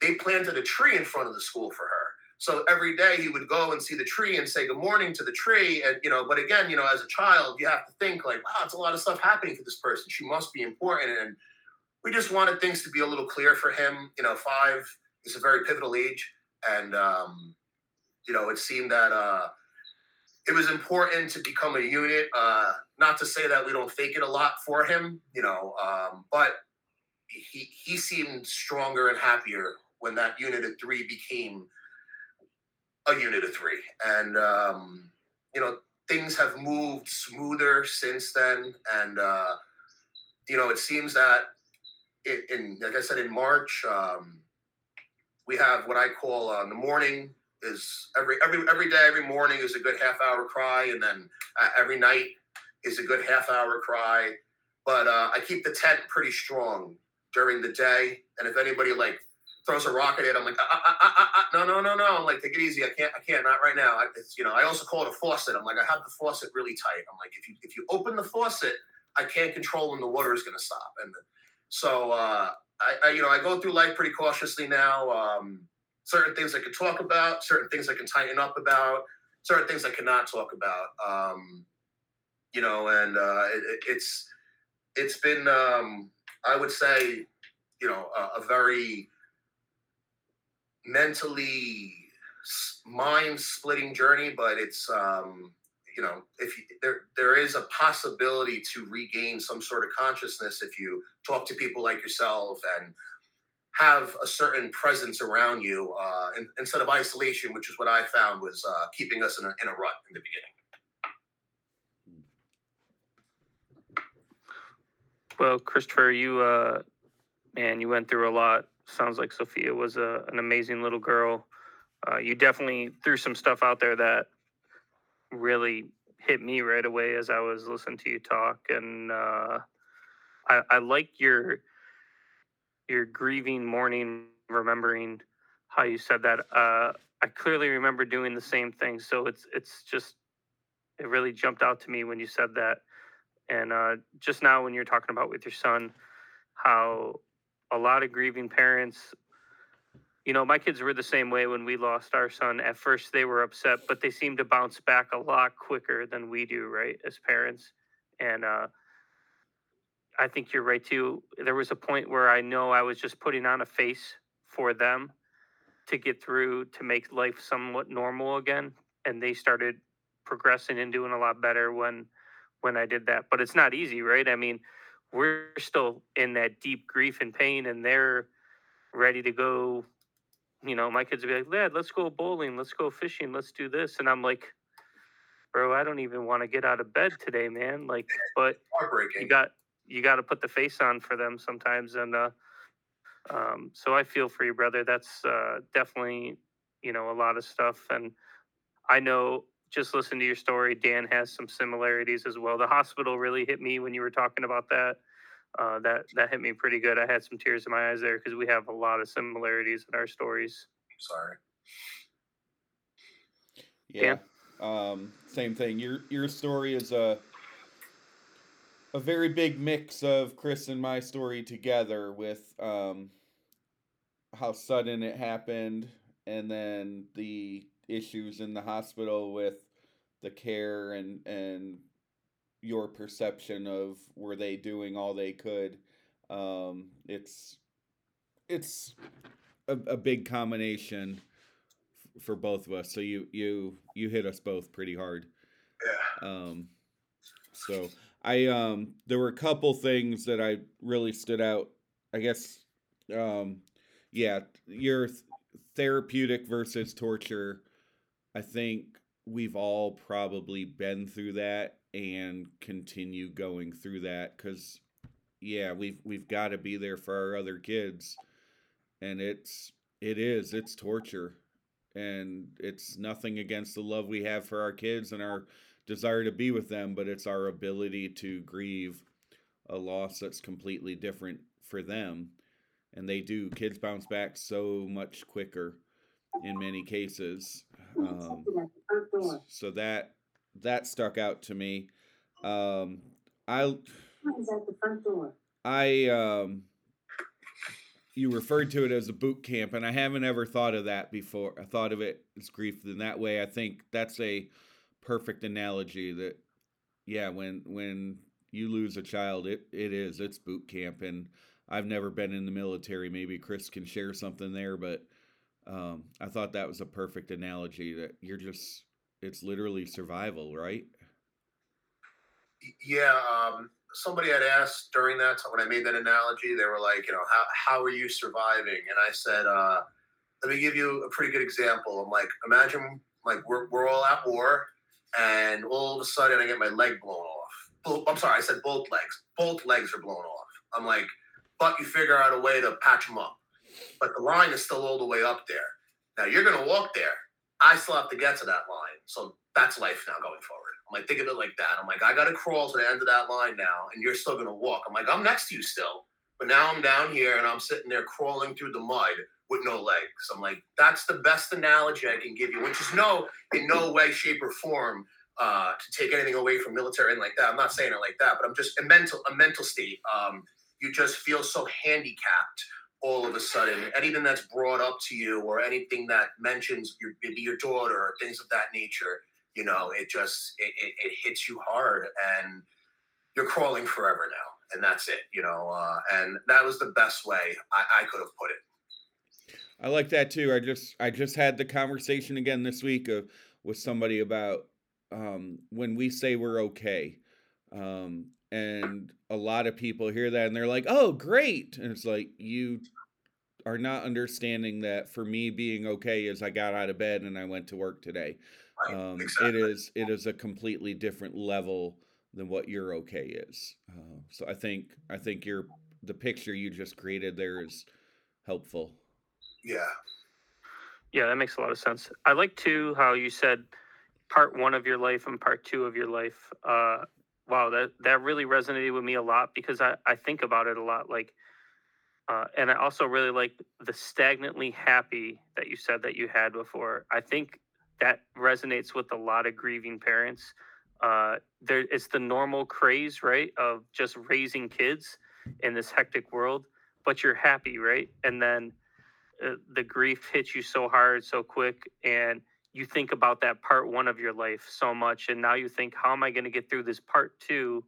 They planted a tree in front of the school for her. So every day he would go and see the tree and say good morning to the tree. And, you know, but again, you know, as a child, you have to think like, wow, it's a lot of stuff happening for this person. She must be important. And we just wanted things to be a little clear for him. You know, five is a very pivotal age. And, um, you know, it seemed that uh, it was important to become a unit. Uh, not to say that we don't fake it a lot for him, you know, um, but he, he seemed stronger and happier when that unit of three became – a unit of three, and um, you know things have moved smoother since then. And uh, you know, it seems that in, in like I said in March, um, we have what I call uh, the morning is every every every day, every morning is a good half hour cry, and then uh, every night is a good half hour cry. But uh, I keep the tent pretty strong during the day, and if anybody like throws a rocket at it. I'm like, ah, ah, ah, ah, no, no, no, no. I'm like, take it easy. I can't, I can't, not right now. I, it's, you know, I also call it a faucet. I'm like, I have the faucet really tight. I'm like, if you, if you open the faucet, I can't control when the water is going to stop. And so, uh, I, I, you know I go through life pretty cautiously now. Um, certain things I can talk about, certain things I can tighten up about, certain things I cannot talk about. Um, you know, and uh, it, it's it's been um, I would say you know a, a very mentally mind splitting journey, but it's um, you know if you, there there is a possibility to regain some sort of consciousness if you talk to people like yourself and have a certain presence around you uh, in, instead of isolation, which is what I found was uh, keeping us in a, in a rut in the beginning. Well, Christopher, you uh, man, you went through a lot. Sounds like Sophia was a, an amazing little girl. Uh, you definitely threw some stuff out there that really hit me right away as I was listening to you talk, and uh, I, I like your your grieving mourning, remembering how you said that. Uh, I clearly remember doing the same thing, so it's it's just it really jumped out to me when you said that, and uh, just now when you're talking about with your son, how a lot of grieving parents you know, my kids were the same way when we lost our son. At first, they were upset, but they seem to bounce back a lot quicker than we do, right, as parents. And uh, I think you're right too. There was a point where I know I was just putting on a face for them to get through to make life somewhat normal again, and they started progressing and doing a lot better when when I did that. But it's not easy, right? I mean, we're still in that deep grief and pain, and they're ready to go you know, my kids would be like, Dad, let's go bowling, let's go fishing, let's do this. And I'm like, bro, I don't even want to get out of bed today, man. Like, but you got you got to put the face on for them sometimes, and uh, um, so I feel for you, brother. That's uh, definitely you know a lot of stuff, and I know just listen to your story. Dan has some similarities as well. The hospital really hit me when you were talking about that uh, that that hit me pretty good. I had some tears in my eyes there because we have a lot of similarities in our stories. Sorry. Yeah. Um, same thing. Your your story is a a very big mix of Chris and my story together with um, how sudden it happened and then the issues in the hospital with the care and and your perception of were they doing all they could. Um, it's it's a, a big combination f- for both of us. So you you you hit us both pretty hard. Yeah. Um, so I um there were a couple things that I really stood out. I guess um yeah, your th- therapeutic versus torture. I think we've all probably been through that and continue going through that cuz yeah, we've we've got to be there for our other kids and it's it is it's torture and it's nothing against the love we have for our kids and our desire to be with them but it's our ability to grieve a loss that's completely different for them and they do. Kids bounce back so much quicker in many cases um, so that that stuck out to me. Um, i i um, you referred to it as a boot camp and i haven't ever thought of that before i thought of it as grief in that way i think that's a perfect analogy that yeah when when you lose a child it it is it's boot camp and i've never been in the military maybe chris can share something there but um, i thought that was a perfect analogy that you're just it's literally survival right yeah um somebody had asked during that when I made that analogy, they were like, you know, how how are you surviving? And I said, uh, let me give you a pretty good example. I'm like, imagine like we're we're all at war, and all of a sudden I get my leg blown off. I'm sorry, I said both legs. Both legs are blown off. I'm like, but you figure out a way to patch them up. But the line is still all the way up there. Now you're gonna walk there. I still have to get to that line. So that's life now going forward. I'm like, think of it like that. I'm like, I got to crawl to the end of that line now, and you're still going to walk. I'm like, I'm next to you still. But now I'm down here and I'm sitting there crawling through the mud with no legs. I'm like, that's the best analogy I can give you, which is no, in no way, shape, or form uh, to take anything away from military and like that. I'm not saying it like that, but I'm just a mental, a mental state. Um, you just feel so handicapped all of a sudden. Anything that's brought up to you or anything that mentions your maybe your daughter or things of that nature, you know, it just it, it, it hits you hard and you're crawling forever now. And that's it, you know. Uh, and that was the best way I, I could have put it. I like that too. I just I just had the conversation again this week of, with somebody about um, when we say we're okay. Um, and a lot of people hear that and they're like, "Oh, great!" And it's like you are not understanding that for me being okay is I got out of bed and I went to work today. Right, Um, it exactly. is it is a completely different level than what your okay is. Uh, so I think I think your the picture you just created there is helpful. Yeah. Yeah, that makes a lot of sense. I like too how you said part one of your life and part two of your life. Uh, wow, that that really resonated with me a lot because I I think about it a lot. Like, uh, and I also really like the stagnantly happy that you said that you had before. I think that resonates with a lot of grieving parents. Uh, there, it's the normal craze, right, of just raising kids in this hectic world, but you're happy, right? And then uh, the grief hits you so hard so quick and you think about that part one of your life so much and now you think how am i going to get through this part two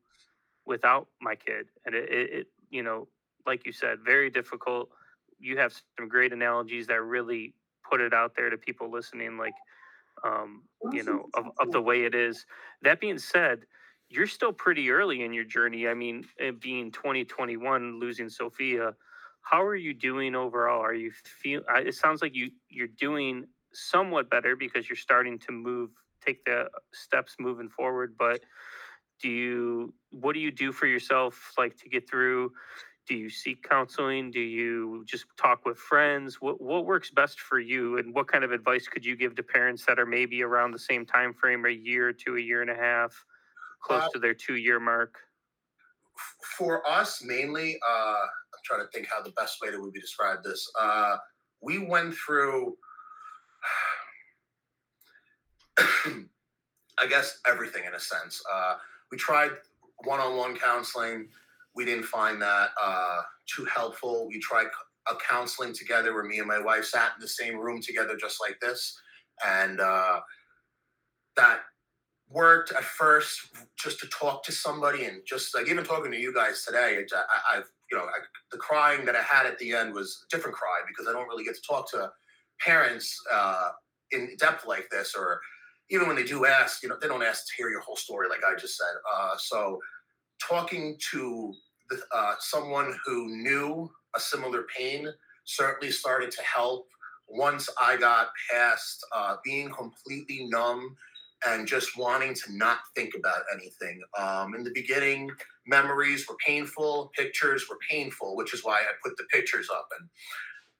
without my kid? And it, it, it you know like you said very difficult. You have some great analogies that really put it out there to people listening like um, you know of, of the way it is. That being said you're still pretty early in your journey i mean it being 2021 losing sophia. How are you doing overall? Are you feel it sounds like you you're doing somewhat better because you're starting to move take the steps moving forward but do you what do you do for yourself like to get through? Do you seek counseling? Do you just talk with friends? What what works best for you and what kind of advice could you give to parents that are maybe around the same time frame a year to a year and a half close Uh, to their two year mark for us mainly uh i'm trying to think how the best way to would be describe this. Uh we went through i guess everything in a sense. Uh we tried one-on-one counseling. We didn't find that uh too helpful. We tried a counseling together where me and my wife sat in the same room together just like this. And uh that worked at first just to talk to somebody and just like even talking to you guys today it, I, i've you know I, the crying that i had at the end was a different cry because i don't really get to talk to parents uh, in depth like this or even when they do ask you know they don't ask to hear your whole story like i just said uh, so talking to the, uh, someone who knew a similar pain certainly started to help once i got past uh, being completely numb and just wanting to not think about anything. Um, in the beginning, memories were painful, pictures were painful, which is why I put the pictures up. And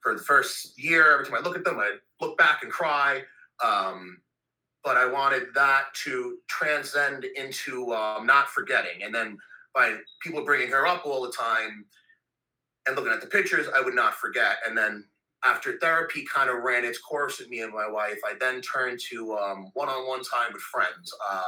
for the first year, every time I look at them, I look back and cry. Um, but I wanted that to transcend into um, not forgetting. And then by people bringing her up all the time and looking at the pictures, I would not forget. And then after therapy kind of ran its course with me and my wife, I then turned to um, one-on-one time with friends. Uh,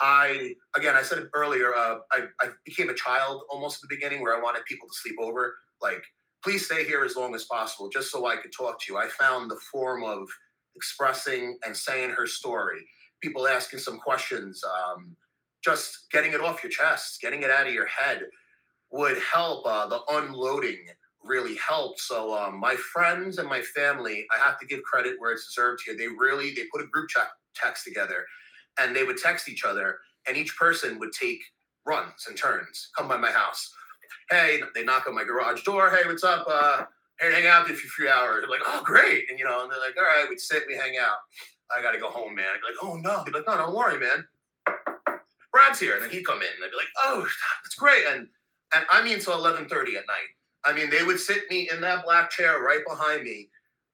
I again, I said it earlier. Uh, I, I became a child almost at the beginning, where I wanted people to sleep over. Like, please stay here as long as possible, just so I could talk to you. I found the form of expressing and saying her story. People asking some questions, um, just getting it off your chest, getting it out of your head would help. Uh, the unloading really helped. So um, my friends and my family, I have to give credit where it's deserved here. They really they put a group chat text together, and they would text each other, and each person would take runs and turns. Come by my house. Hey, they knock on my garage door. Hey, what's up? Uh, hey, hang out you for a few hours. They're like, oh, great. And you know, and they're like, all right, we'd sit, we hang out. I gotta go home, man. I'd be like, oh no. They'd be like, no, don't worry, man. Brad's here. And then he'd come in and they'd be like, oh, that's great. And and I mean till eleven thirty at night. I mean, they would sit me in that black chair right behind me,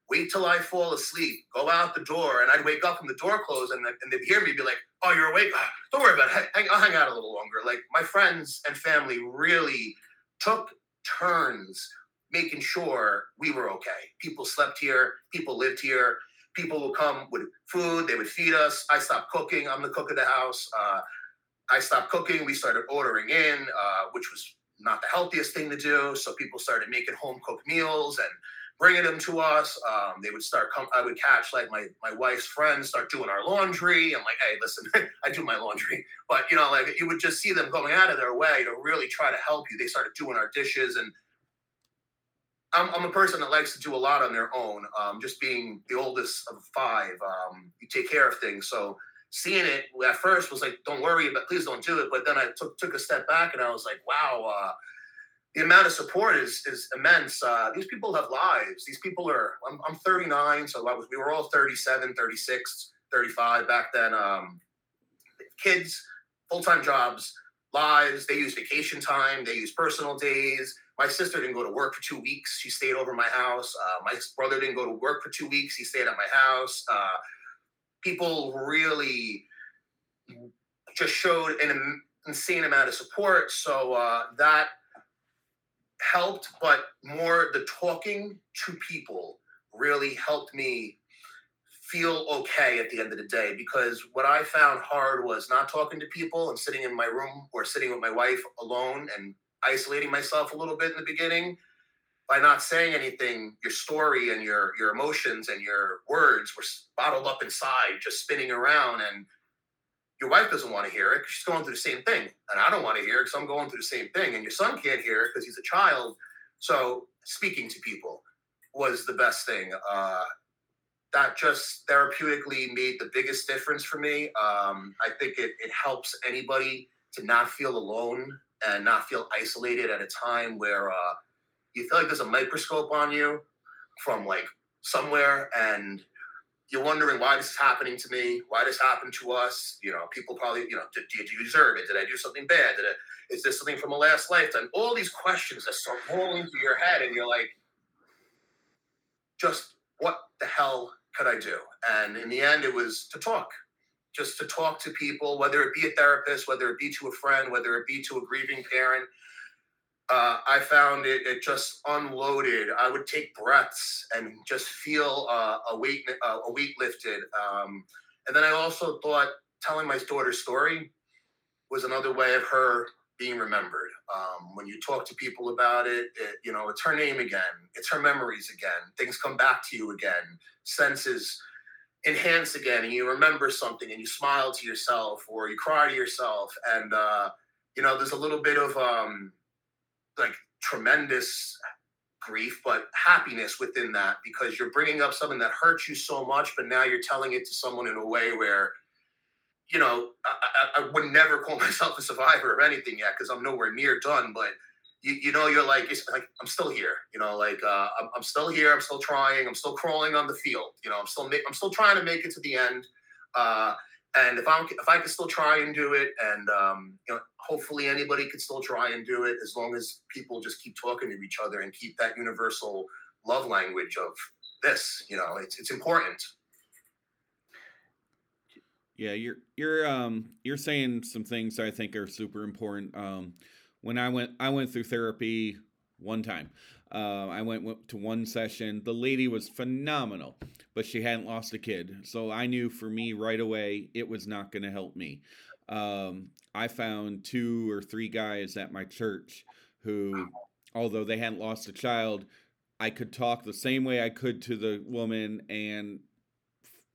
wait till I fall asleep, go out the door, and I'd wake up from the door closed, and, and they'd hear me be like, "Oh, you're awake? Ah, Don't worry about it. Hang, I'll hang out a little longer." Like my friends and family really took turns making sure we were okay. People slept here, people lived here. People would come with food, they would feed us. I stopped cooking. I'm the cook of the house. Uh, I stopped cooking. We started ordering in, uh, which was not the healthiest thing to do. So people started making home cooked meals and bringing them to us. Um, they would start come. I would catch like my my wife's friends start doing our laundry. I'm like, hey, listen, I do my laundry, but you know, like you would just see them going out of their way to really try to help you. They started doing our dishes, and I'm I'm a person that likes to do a lot on their own. Um, just being the oldest of five, um, you take care of things. So seeing it at first was like, don't worry, but please don't do it. But then I took took a step back and I was like, wow. Uh, the amount of support is is immense. Uh, these people have lives. These people are. I'm, I'm 39, so was. We were all 37, 36, 35 back then. Um, kids, full time jobs, lives. They use vacation time. They use personal days. My sister didn't go to work for two weeks. She stayed over my house. Uh, my brother didn't go to work for two weeks. He stayed at my house. Uh, people really just showed an insane amount of support. So uh, that helped, but more the talking to people really helped me feel okay at the end of the day because what I found hard was not talking to people and sitting in my room or sitting with my wife alone and isolating myself a little bit in the beginning by not saying anything your story and your your emotions and your words were bottled up inside just spinning around and your wife doesn't want to hear it because she's going through the same thing. And I don't want to hear it because I'm going through the same thing. And your son can't hear it because he's a child. So speaking to people was the best thing. Uh, that just therapeutically made the biggest difference for me. Um, I think it, it helps anybody to not feel alone and not feel isolated at a time where uh, you feel like there's a microscope on you from like somewhere and you're wondering why this is happening to me, why this happened to us. You know, people probably, you know, did you deserve it? Did I do something bad? Did is this something from a last lifetime? All these questions that start rolling through your head, and you're like, just what the hell could I do? And in the end, it was to talk, just to talk to people, whether it be a therapist, whether it be to a friend, whether it be to a grieving parent uh, I found it it just unloaded. I would take breaths and just feel uh, a weight uh, a weight lifted. Um, and then I also thought telling my daughter's story was another way of her being remembered. Um, when you talk to people about it, it, you know, it's her name again, it's her memories again. Things come back to you again. Senses enhance again, and you remember something, and you smile to yourself, or you cry to yourself, and uh, you know, there's a little bit of um, like tremendous grief, but happiness within that because you're bringing up something that hurts you so much, but now you're telling it to someone in a way where, you know, I, I, I would never call myself a survivor of anything yet because I'm nowhere near done, but. You, you know you're like like I'm still here you know like uh, I'm, I'm still here I'm still trying I'm still crawling on the field you know I'm still ma- I'm still trying to make it to the end uh, and if I'm if I can still try and do it, and um, you know, hopefully anybody can still try and do it, as long as people just keep talking to each other and keep that universal love language of this. You know, it's it's important. Yeah, you're you're um you're saying some things I think are super important. Um, when I went I went through therapy one time. Uh, I went, went to one session. The lady was phenomenal, but she hadn't lost a kid. So I knew for me right away it was not going to help me. Um, I found two or three guys at my church who, although they hadn't lost a child, I could talk the same way I could to the woman and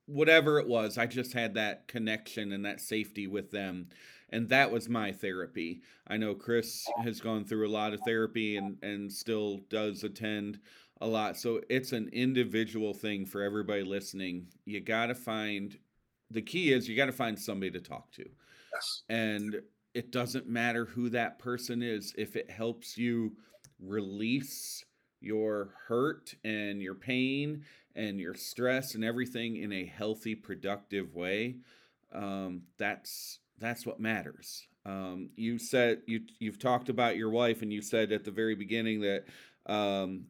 whatever it was, I just had that connection and that safety with them and that was my therapy. I know Chris has gone through a lot of therapy and and still does attend a lot. So it's an individual thing for everybody listening. You got to find the key is you got to find somebody to talk to. Yes. And it doesn't matter who that person is if it helps you release your hurt and your pain and your stress and everything in a healthy productive way um, that's that's what matters. Um, you said you you've talked about your wife, and you said at the very beginning that um,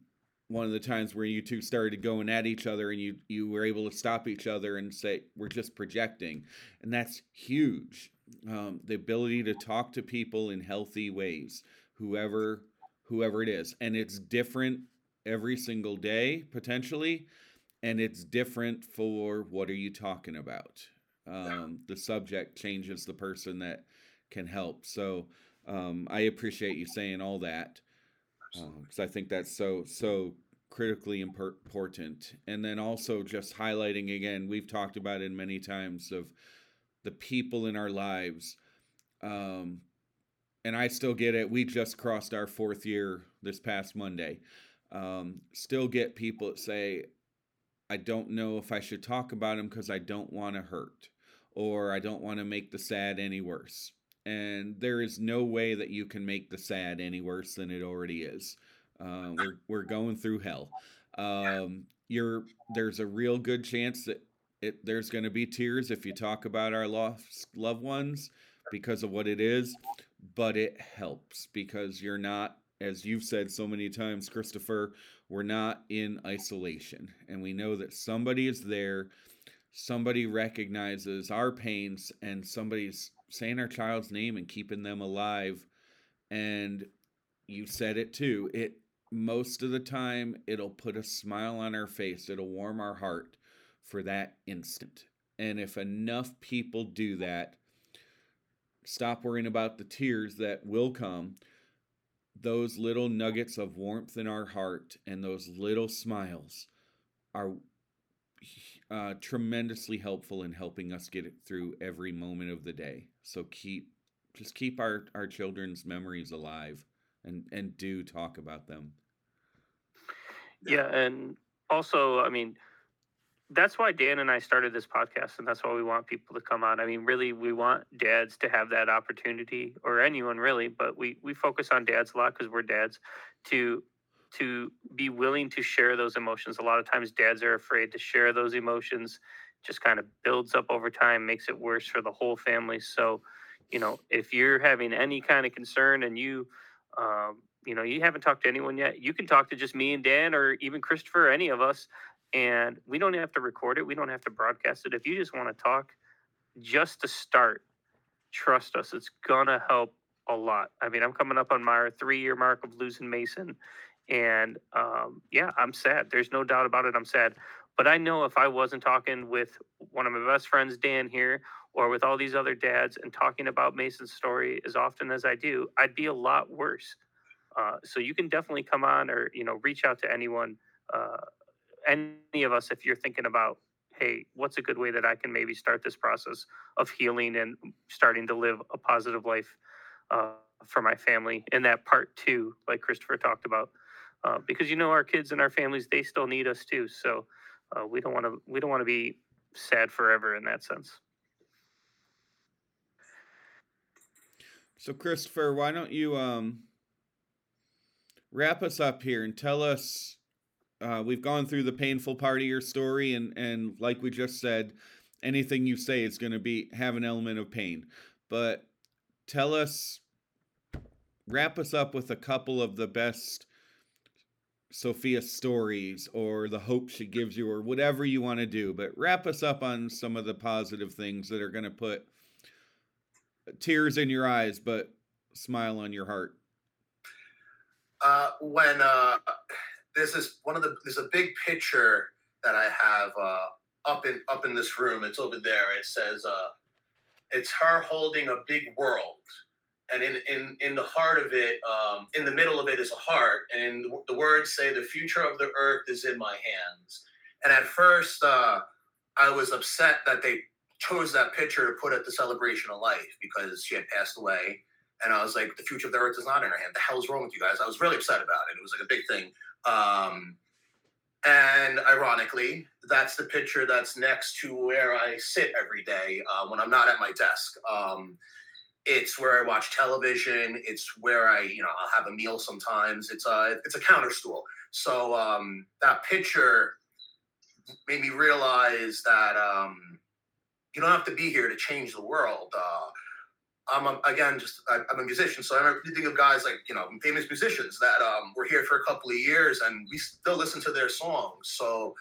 one of the times where you two started going at each other, and you you were able to stop each other and say we're just projecting, and that's huge. Um, the ability to talk to people in healthy ways, whoever whoever it is, and it's different every single day potentially, and it's different for what are you talking about um, the subject changes the person that can help. So Um, I appreciate you saying all that because um, I think that's so so critically important. And then also just highlighting again, we've talked about it many times of the people in our lives. Um, and I still get it. We just crossed our fourth year this past Monday. Um, still get people that say, I don't know if I should talk about him because I don't want to hurt or I don't want to make the sad any worse. And there is no way that you can make the sad any worse than it already is. Uh, we're we're going through hell. Um, you're there's a real good chance that it there's going to be tears if you talk about our lost loved ones because of what it is, but it helps because you're not, as you've said so many times, Christopher, we're not in isolation, and we know that somebody is there. Somebody recognizes our pains, and somebody's saying our child's name and keeping them alive. And you said it too. It most of the time it'll put a smile on our face it'll warm our heart for that instant and if enough people do that stop worrying about the tears that will come those little nuggets of warmth in our heart and those little smiles are uh, tremendously helpful in helping us get it through every moment of the day so keep just keep our, our children's memories alive and and do talk about them. Yeah, and also, I mean, that's why Dan and I started this podcast, and that's why we want people to come on. I mean, really, we want dads to have that opportunity, or anyone really, but we we focus on dads a lot because we're dads to to be willing to share those emotions. A lot of times, dads are afraid to share those emotions. Just kind of builds up over time, makes it worse for the whole family. So, you know, if you're having any kind of concern and you um, you know, you haven't talked to anyone yet, you can talk to just me and Dan or even Christopher or any of us. And we don't have to record it. We don't have to broadcast it. If you just want to talk, just to start, trust us, it's gonna help a lot. I mean, I'm coming up on my three year mark of losing Mason. And um, yeah, I'm sad. There's no doubt about it. I'm sad. But I know if I wasn't talking with one of my best friends, Dan, here, or with all these other dads and talking about Mason's story as often as I do, I'd be a lot worse. Uh, so you can definitely come on or you know reach out to anyone, uh, any of us if you're thinking about, hey, what's a good way that I can maybe start this process of healing and starting to live a positive life uh, for my family. In that part too, like Christopher talked about, uh, because you know our kids and our families they still need us too. So uh, we don't want to we don't want to be sad forever in that sense. So, Christopher, why don't you um, wrap us up here and tell us? Uh, we've gone through the painful part of your story, and and like we just said, anything you say is going to be have an element of pain. But tell us, wrap us up with a couple of the best Sophia stories or the hope she gives you or whatever you want to do. But wrap us up on some of the positive things that are going to put tears in your eyes, but smile on your heart? Uh, when uh, this is one of the there's a big picture that I have uh, up in up in this room. It's over there. It says uh, it's her holding a big world, and in in in the heart of it, um, in the middle of it is a heart, and the words say, "The future of the earth is in my hands." And at first, uh, I was upset that they chose that picture to put at the celebration of life because she had passed away. And I was like, the future of the earth is not in her hand. The hell's wrong with you guys? I was really upset about it. It was like a big thing. Um, and ironically, that's the picture that's next to where I sit every day uh, when I'm not at my desk. Um, it's where I watch television. It's where I, you know, I'll have a meal sometimes. It's a, it's a counter stool. So um, that picture made me realize that um, you don't have to be here to change the world. Uh, I'm a, again just I, am a musician, so I think of guys like you know famous musicians that um, were here for a couple of years and we still listen to their songs. So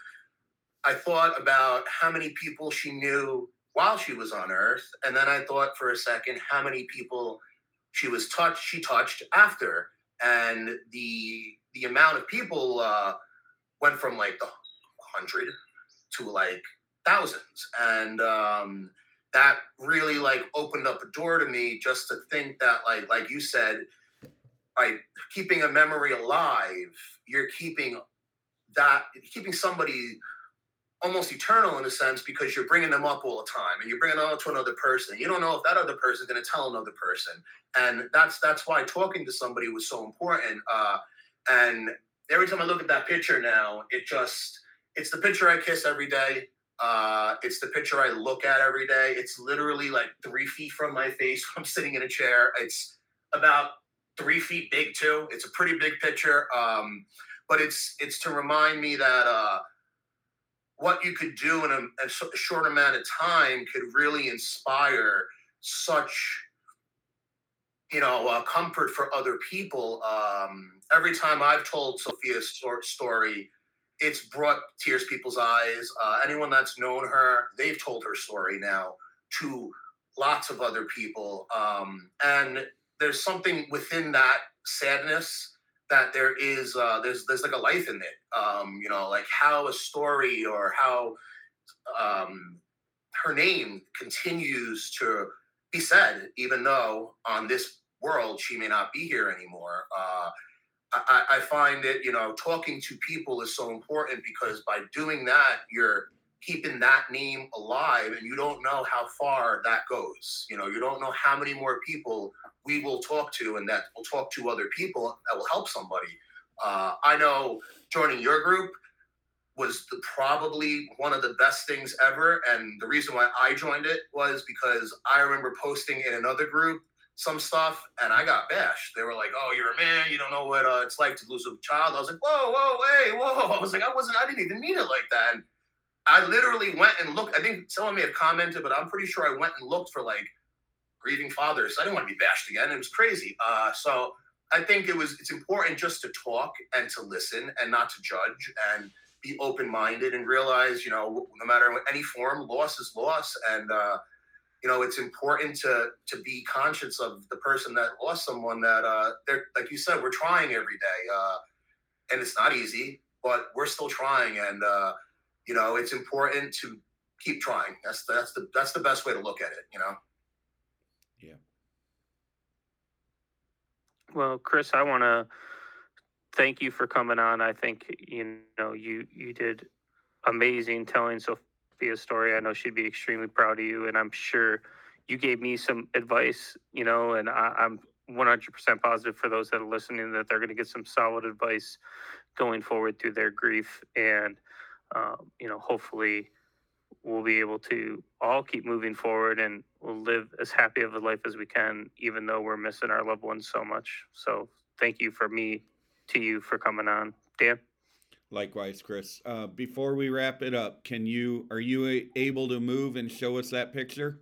I thought about how many people she knew while she was on Earth, and then I thought for a second how many people she was touched she touched after, and the the amount of people uh, went from like the hundred to like thousands. And um, that really like opened up a door to me just to think that like like you said by keeping a memory alive you're keeping that keeping somebody almost eternal in a sense because you're bringing them up all the time and you're bringing them up to another person you don't know if that other person is going to tell another person and that's that's why talking to somebody was so important uh, and every time i look at that picture now it just it's the picture i kiss every day uh, it's the picture I look at every day. It's literally like three feet from my face. I'm sitting in a chair. It's about three feet big too. It's a pretty big picture. Um, but it's it's to remind me that uh, what you could do in a, a short amount of time could really inspire such you know uh, comfort for other people. Um, every time I've told Sophia's story it's brought tears people's eyes. Uh, anyone that's known her, they've told her story now to lots of other people. Um, and there's something within that sadness that there is uh, there's there's like a life in it. Um, you know, like how a story or how um, her name continues to be said, even though on this world she may not be here anymore. Uh, I, I find that you know talking to people is so important because by doing that you're keeping that name alive and you don't know how far that goes you know you don't know how many more people we will talk to and that will talk to other people that will help somebody uh, i know joining your group was the, probably one of the best things ever and the reason why i joined it was because i remember posting in another group some stuff, and I got bashed. They were like, "Oh, you're a man. You don't know what uh, it's like to lose a child." I was like, "Whoa, whoa, hey, whoa!" I was like, "I wasn't. I didn't even mean it like that." And I literally went and looked. I think someone may have commented, but I'm pretty sure I went and looked for like grieving fathers. I didn't want to be bashed again. It was crazy. Uh, so I think it was. It's important just to talk and to listen and not to judge and be open minded and realize, you know, no matter any form, loss is loss, and uh, you know it's important to to be conscious of the person that lost someone that uh they're like you said we're trying every day uh and it's not easy but we're still trying and uh you know it's important to keep trying that's that's the that's the best way to look at it you know yeah well chris i want to thank you for coming on i think you know you you did amazing telling so Sophia's story. I know she'd be extremely proud of you, and I'm sure you gave me some advice, you know, and I, I'm 100% positive for those that are listening that they're going to get some solid advice going forward through their grief. And, um, you know, hopefully we'll be able to all keep moving forward and we'll live as happy of a life as we can, even though we're missing our loved ones so much. So thank you for me to you for coming on. Dan? Likewise, Chris. Uh, before we wrap it up, can you are you able to move and show us that picture?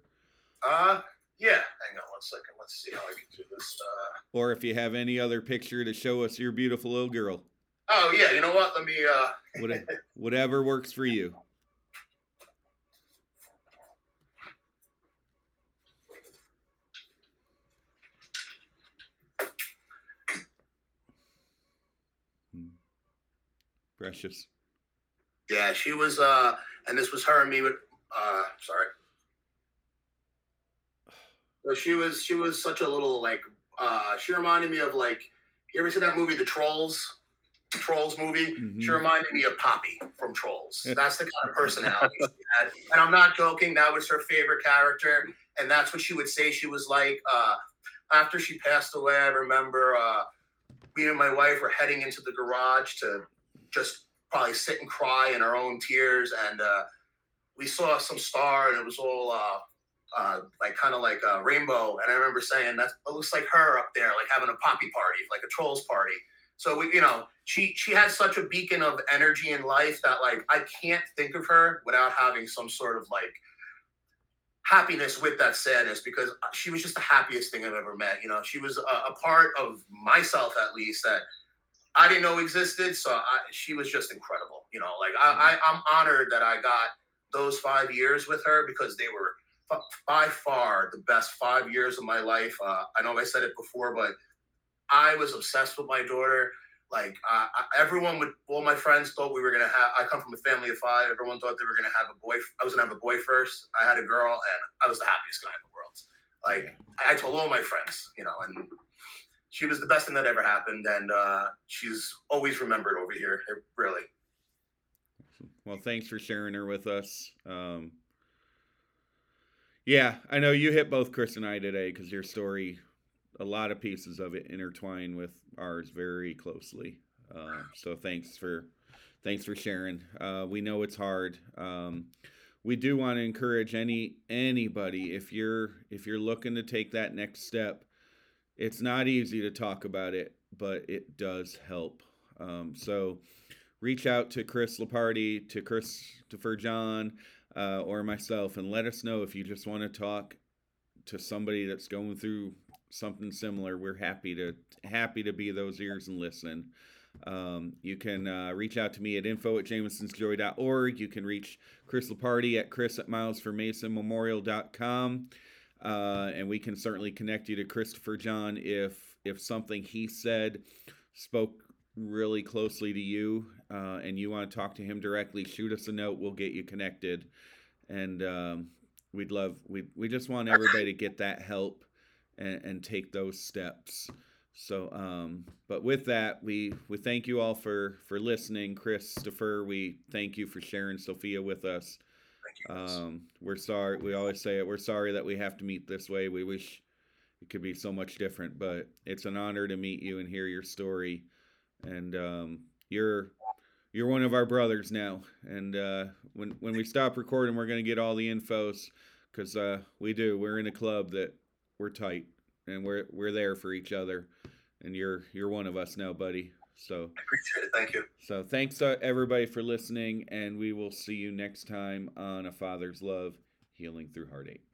Uh, yeah. Hang on one second. Let's see how I can do this. Uh, or if you have any other picture to show us your beautiful little girl. Oh yeah. You know what? Let me. Uh, whatever works for you. Precious. Yeah, she was, uh, and this was her and me with, uh, sorry. So she was, she was such a little like, uh, she reminded me of like, you ever see that movie, The Trolls? Trolls movie. Mm-hmm. She reminded me of Poppy from Trolls. That's the kind of personality she had. And I'm not joking. That was her favorite character, and that's what she would say. She was like, uh, after she passed away. I remember uh, me and my wife were heading into the garage to just probably sit and cry in our own tears. And uh, we saw some star, and it was all uh, uh, like kind of like a rainbow. And I remember saying, "That looks like her up there, like having a poppy party, like a trolls party." So we, you know, she she has such a beacon of energy in life that like I can't think of her without having some sort of like happiness with that sadness because she was just the happiest thing I've ever met. You know, she was a, a part of myself at least that I didn't know existed. So I, she was just incredible. You know, like I, I, am honored that I got those five years with her because they were by far the best five years of my life. Uh, I know I said it before, but I was obsessed with my daughter. Like uh, everyone would, all my friends thought we were gonna have. I come from a family of five. Everyone thought they were gonna have a boy. I was gonna have a boy first. I had a girl, and I was the happiest guy in the world. Like I told all my friends, you know, and she was the best thing that ever happened, and uh, she's always remembered over here. Really. Well, thanks for sharing her with us. Um, yeah, I know you hit both Chris and I today because your story, a lot of pieces of it intertwine with ours very closely. Uh, so thanks for thanks for sharing. Uh, we know it's hard. Um, we do want to encourage any anybody if you're if you're looking to take that next step. It's not easy to talk about it, but it does help. Um, so reach out to Chris Laparty, to Christopher Jon, uh, or myself, and let us know if you just want to talk to somebody that's going through something similar. We're happy to happy to be those ears and listen. Um, you can uh, reach out to me at info at jamesonsjoy.org. You can reach Chris Laparty at chris at milesformasonmemorial.com. Uh, and we can certainly connect you to Christopher Jon if if something he said spoke really closely to you uh, and you want to talk to him directly, shoot us a note. We'll get you connected. And um, we'd love, we, we just want everybody to get that help and, and take those steps. So, um, but with that, we, we thank you all for, for listening. Christopher, we thank you for sharing Sophia with us. Thank you. Um, we're sorry. We always say it. We're sorry that we have to meet this way. We wish it could be so much different, but it's an honor to meet you and hear your story. And um, you're you're one of our brothers now. And uh, when when we stop recording, we're gonna get all the infos because uh, we do. We're in a club that we're tight and we're we're there for each other. And you're you're one of us now, buddy. So. I appreciate it. Thank you. So thanks to everybody for listening, and we will see you next time on A Father's Love Healing Through Heartache.